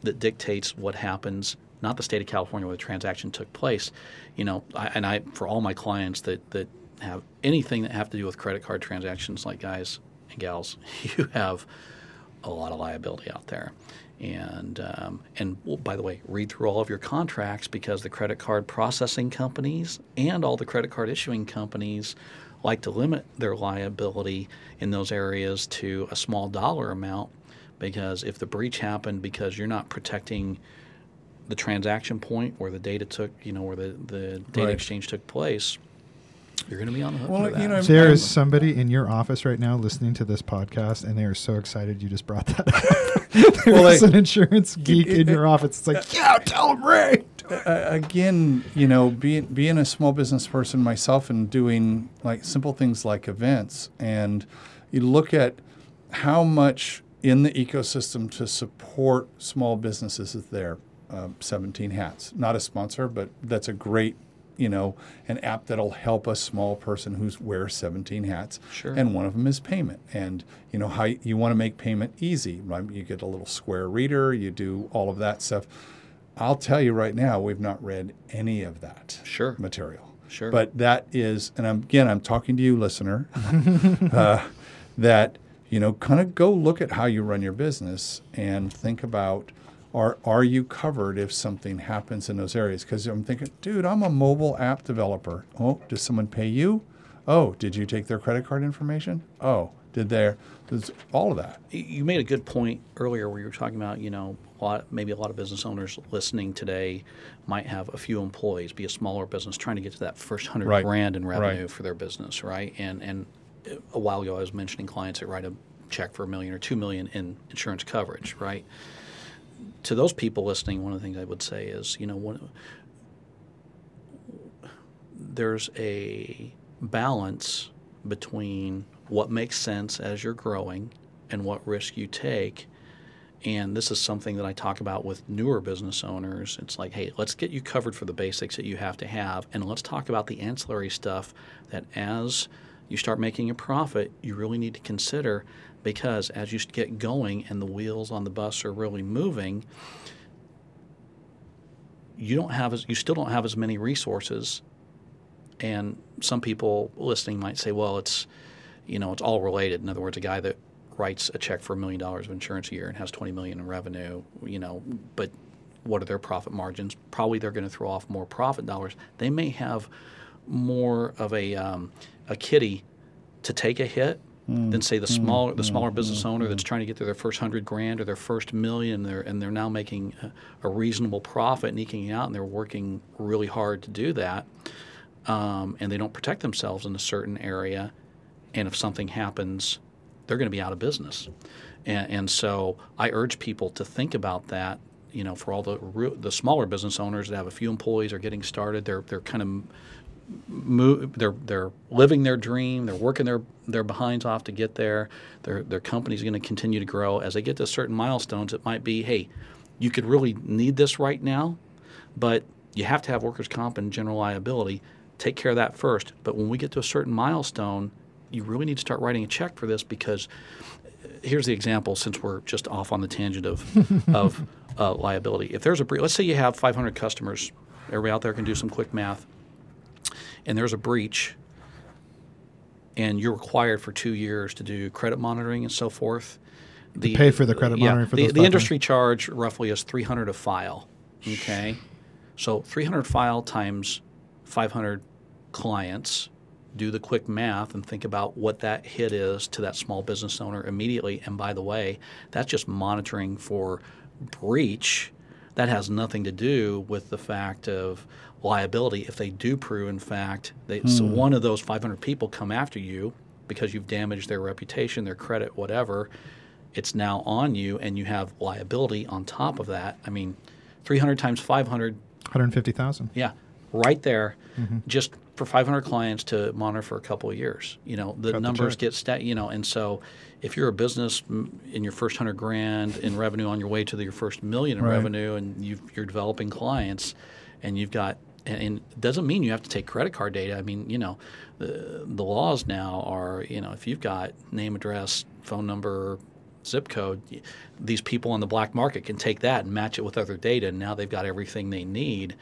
that dictates what happens not the state of California where the transaction took place. You know, I, and I for all my clients that that have anything that have to do with credit card transactions, like guys and gals, you have a lot of liability out there. And um, and well, by the way, read through all of your contracts because the credit card processing companies and all the credit card issuing companies like to limit their liability in those areas to a small dollar amount because if the breach happened because you're not protecting the transaction point where the data took, you know, where the, the data
Right.
exchange took place, you're going to be on the hook
Well,
for that.
you know,
There somebody in your office right now listening to this podcast, and they are so excited you just brought that up. There's
Well, like-
an insurance geek in your office. It's like, yeah, tell him Ray.
uh, again, you know, being being a small business person myself and doing like simple things like events, and you look at how much in the ecosystem to support small businesses is there. Um, 17 hats, not a sponsor, but that's a great, you know, an app that'll help a small person who's wears 17 hats.
Sure.
And one of them is payment, and you know how you want to make payment easy. Right? You get a little square reader, you do all of that stuff. I'll tell you right now, we've not read any of that
Sure.
material.
Sure.
But that is, and I'm, again, I'm talking to you, listener, uh, that you know, kind of go look at how you run your business and think about. Are, are you covered if something happens in those areas? Because I'm thinking, dude, I'm a mobile app developer. Oh, does someone pay you? Oh, did you take their credit card information? Oh, did there? There's all of that.
You- You made a good point earlier where you were talking about, you know, a lot, maybe a lot of business owners listening today might have a few employees, be a smaller business trying to get to that first hundred
Right.
grand in revenue
Right.
for their business, right? And and a while ago I was mentioning clients that write a check for a million or two million in insurance coverage, right? To those people listening, one of the things I would say is, you know, one, there's a balance between what makes sense as you're growing and what risk you take. And this is something that I talk about with newer business owners. It's like, hey, let's get you covered for the basics that you have to have, and let's talk about the ancillary stuff that as you start making a profit, you really need to consider because as you get going and the wheels on the bus are really moving, you don't have as you still don't have as many resources. And some people listening might say well it's you know it's all related. In other words a guy that writes a check for a million dollars of insurance a year and has 20 million in revenue you know but what are their profit margins? Probably they're going to throw off more profit dollars. They may have more of a um, a kitty to take a hit Hmm. than say the hmm. small the hmm. smaller business owner that's trying to get to their first hundred grand or their first million and they're, and they're now making a, a reasonable profit and eking out and they're working really hard to do that um, and they don't protect themselves in a certain area and if something happens they're going to be out of business. And, and so I urge people to think about that you know for all the the smaller business owners that have a few employees are getting started they're they're kind of move, they're they're living their dream. They're working their their behinds off to get there. Their their company's going to continue to grow. As they get to certain milestones, it might be, hey, you could really need this right now, but you have to have workers' comp and general liability. Take care of that first. But when we get to a certain milestone, you really need to start writing a check for this because uh, here's the example. Since we're just off on the tangent of of uh, liability, if there's a let's say you have 500 customers. Everybody out there can do some quick math and there's a breach and you're required for two years to do credit monitoring and so forth. The,
pay for the credit monitoring for
the, the industry charge roughly is 300 a file. Okay, so 300 file times 500 clients. Do the quick math and think about what that hit is to that small business owner immediately. And by the way, that's just monitoring for breach. That has nothing to do with the fact of liability if they do prove, in fact, they, so one of those 500 people come after you because you've damaged their reputation, their credit, whatever. It's now on you, and you have liability on top of that. I mean, 300 times 500
150,000.
yeah, right there,
Mm-hmm.
just for 500 clients to monitor for a couple of years. You know, the
Cut
numbers
check.
get stat. You know, and so if you're a business in your first hundred grand in revenue on your way to the, your first million in
Right.
revenue, and you've, you're developing clients, and you've got. And, it doesn't mean you have to take credit card data. I mean, you know, the, the laws now are, you know, if you've got name, address, phone number, zip code, these people on the black market can take that and match it with other data, and now they've got everything they need.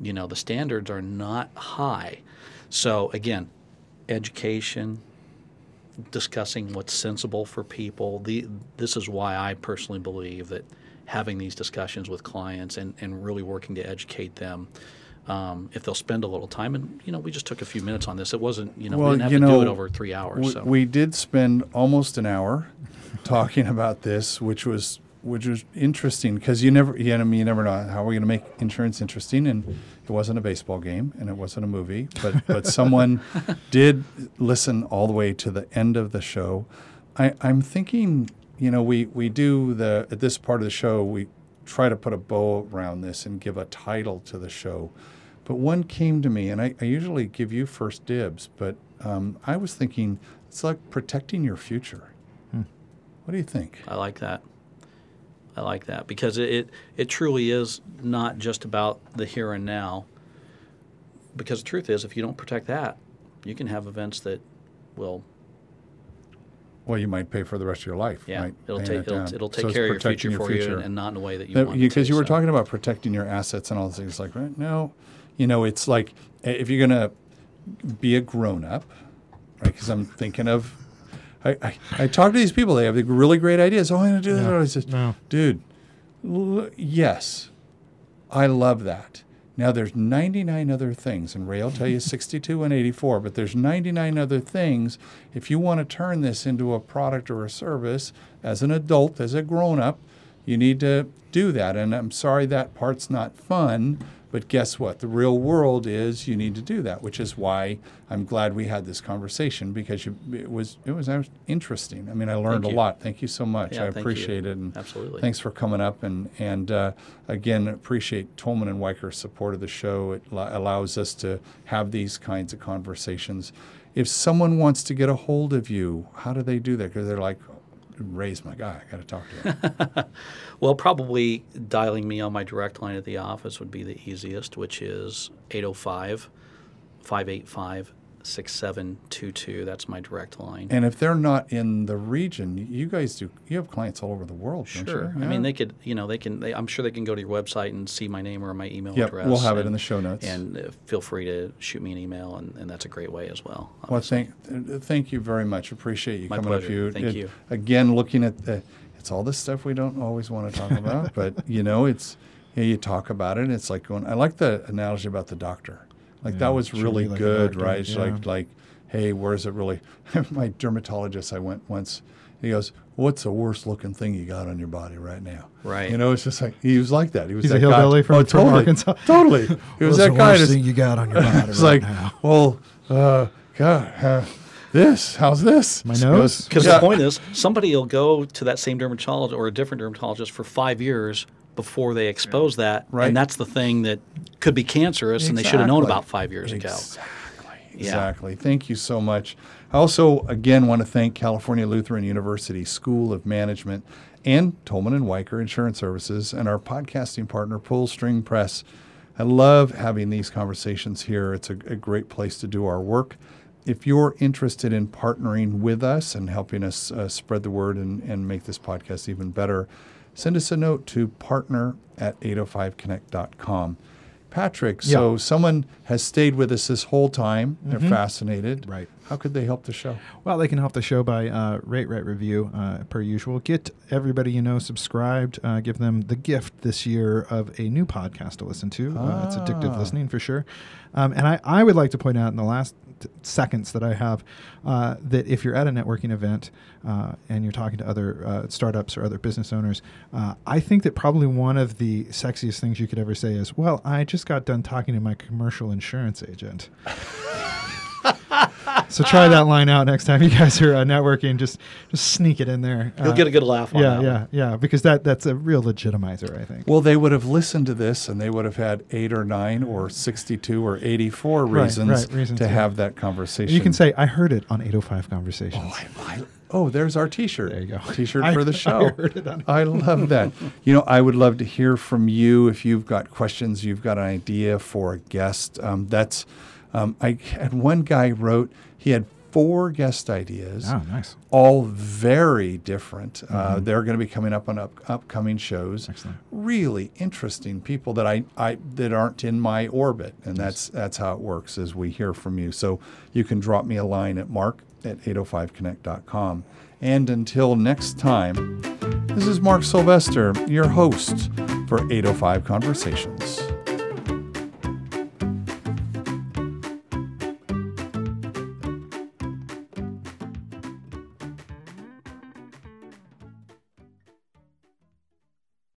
You know, the standards are not high. So again, education, discussing what's sensible for people. The, this is why I personally believe that having these discussions with clients and, and really working to educate them, um, if they'll spend a little time, and you know, we just took a few minutes on this. It wasn't, you know,
Well,
we didn't have to
know,
do it over three hours.
We,
so.
we did spend almost an hour talking about this, which was which was interesting because you never, you know, I mean, you never know how we're we going to make insurance interesting, and it wasn't a baseball game and it wasn't a movie, but but someone did listen all the way to the end of the show. I, I'm thinking, you know, we we do the at this part of the show we try to put a bow around this and give a title to the show. But one came to me, and I, I usually give you first dibs, but um, I was thinking it's like protecting your future. What do you think?
I like that. I like that because it, it, it truly is not just about the here and now. Because the truth is, if you don't protect that, you can have events that will,
Well, you might pay for the rest of your life.
yeah,
right?
it'll
Paying
take
it
it'll,
down.
it'll take
So it's
care of your
protecting
future for you and, and not in a way that you
That-
want.
because
to,
you were
so.
talking about protecting your assets and all those things. Like, right? No, you know, it's like if you're gonna be a grown up, right? Because I'm thinking of, I, I, I talk to these people. They have the really great ideas. Oh, I'm gonna do this.
Yeah.
I said,
No.
dude, l- yes, I love that. Now there's 99 other things, and Ray will tell you 62 and 84, but there's 99 other things. If you want to turn this into a product or a service as an adult, as a grown up, you need to do that. And I'm sorry that part's not fun, but guess what? The real world is you need to do that, which is why I'm glad we had this conversation because you, it was it was interesting. I mean, I learned a lot. Thank you so much.
Yeah,
I
thank you.
appreciate it. And
Absolutely.
Thanks for coming up and and uh, again appreciate Tolman and Wiker's support of the show. It lo- allows us to have these kinds of conversations. If someone wants to get a hold of you, how do they do that? Because they're like, Ray's my guy. I got to talk to him.
Well, probably dialing me on my direct line at the office would be the easiest, which is 805 585 6722. That's my direct line.
and if they're not in the region, you guys do. You have clients all over the world, don't
Sure.
you?
I mean, they could, you know, they can, they, I'm sure they can go to your website and see my name or my email
Yep,
address.
we'll have it in the show notes.
And uh, feel free to shoot me an email, and, and that's a great way as well.
Well, thank, uh, thank you very much. Appreciate you
My
coming up
pleasure.
here.
Thank
It-
you.
Again, looking at the, it's all this stuff we don't always want to talk about, but you know, it's, you, know, you talk about it. And it's like going. I like the analogy about the doctor. Like
Yeah,
that was really
like
good,
doctor,
right? It's
yeah.
like like, hey, where's it really? My dermatologist, I went once. He goes, "What's the worst looking thing you got on your body right now?"
Right.
You know, it's just like he was like that. He was
He's a
that guy.
hillbilly from-
oh,
from
totally,
Arkansas.
Totally. He was that guy. thing
you got on your body
it's like, well, uh, God, uh, this, how's this?
My nose?
Because
"Yeah."
the point is, somebody will go to that same dermatologist or a different dermatologist for five years before they expose that,
Right.
and that's the thing that could be cancerous, and they should have known about five years ago.
Exactly.
Yeah.
Exactly. Thank you so much. I also, again, want to thank California Lutheran University School of Management and Tolman and Wiker Insurance Services and our podcasting partner, Pull String Press. I love having these conversations here. It's a, a great place to do our work. If you're interested in partnering with us and helping us uh, spread the word and, and make this podcast even better, send us a note to partner at 805connect.com. Patrick, so someone has stayed with us this whole time. They're fascinated.
Right.
How could they help the show?
Well, they can help the show by uh, rate, rate, review, uh, per usual. Get everybody you know subscribed. Uh, give them the gift this year of a new podcast to listen to. Uh, it's addictive
Ah.
listening for sure. Um, and I, I would like to point out in the last seconds that I have uh, that if you're at a networking event uh, and you're talking to other uh, startups or other business owners, uh, I think that probably one of the sexiest things you could ever say is, "Well, I just got done talking to my commercial insurance agent." so try that line out next time you guys are uh, networking. Just just sneak it in there.
You'll
Uh,
get a good laugh on
yeah,
that.
yeah,
one.
yeah. Because that that's a real legitimizer, I think.
Well, they would have listened to this and they would have had eight or nine or 62 or 84 reasons,
right, reasons,
to
yeah.
have that conversation.
you can say, "I heard it on 805 Conversations."
Oh, I, I, oh, there's our T-shirt.
There you go.
T-shirt
I-
for the
I
show.
heard it on-
I love that. You know, I would love to hear from you if you've got questions, you've got an idea for a guest. Um, that's um, I had one guy wrote he had four guest ideas
Oh, nice.
all very different. Uh,
Mm-hmm.
they're going to be coming up on up, upcoming shows.
Excellent.
Really interesting people that I, I that aren't in my orbit, and that's that's how it works. As we hear from you, so you can drop me a line at mark at 805connect.com. And until next time, this is Mark Sylvester, your host for 805 Conversations.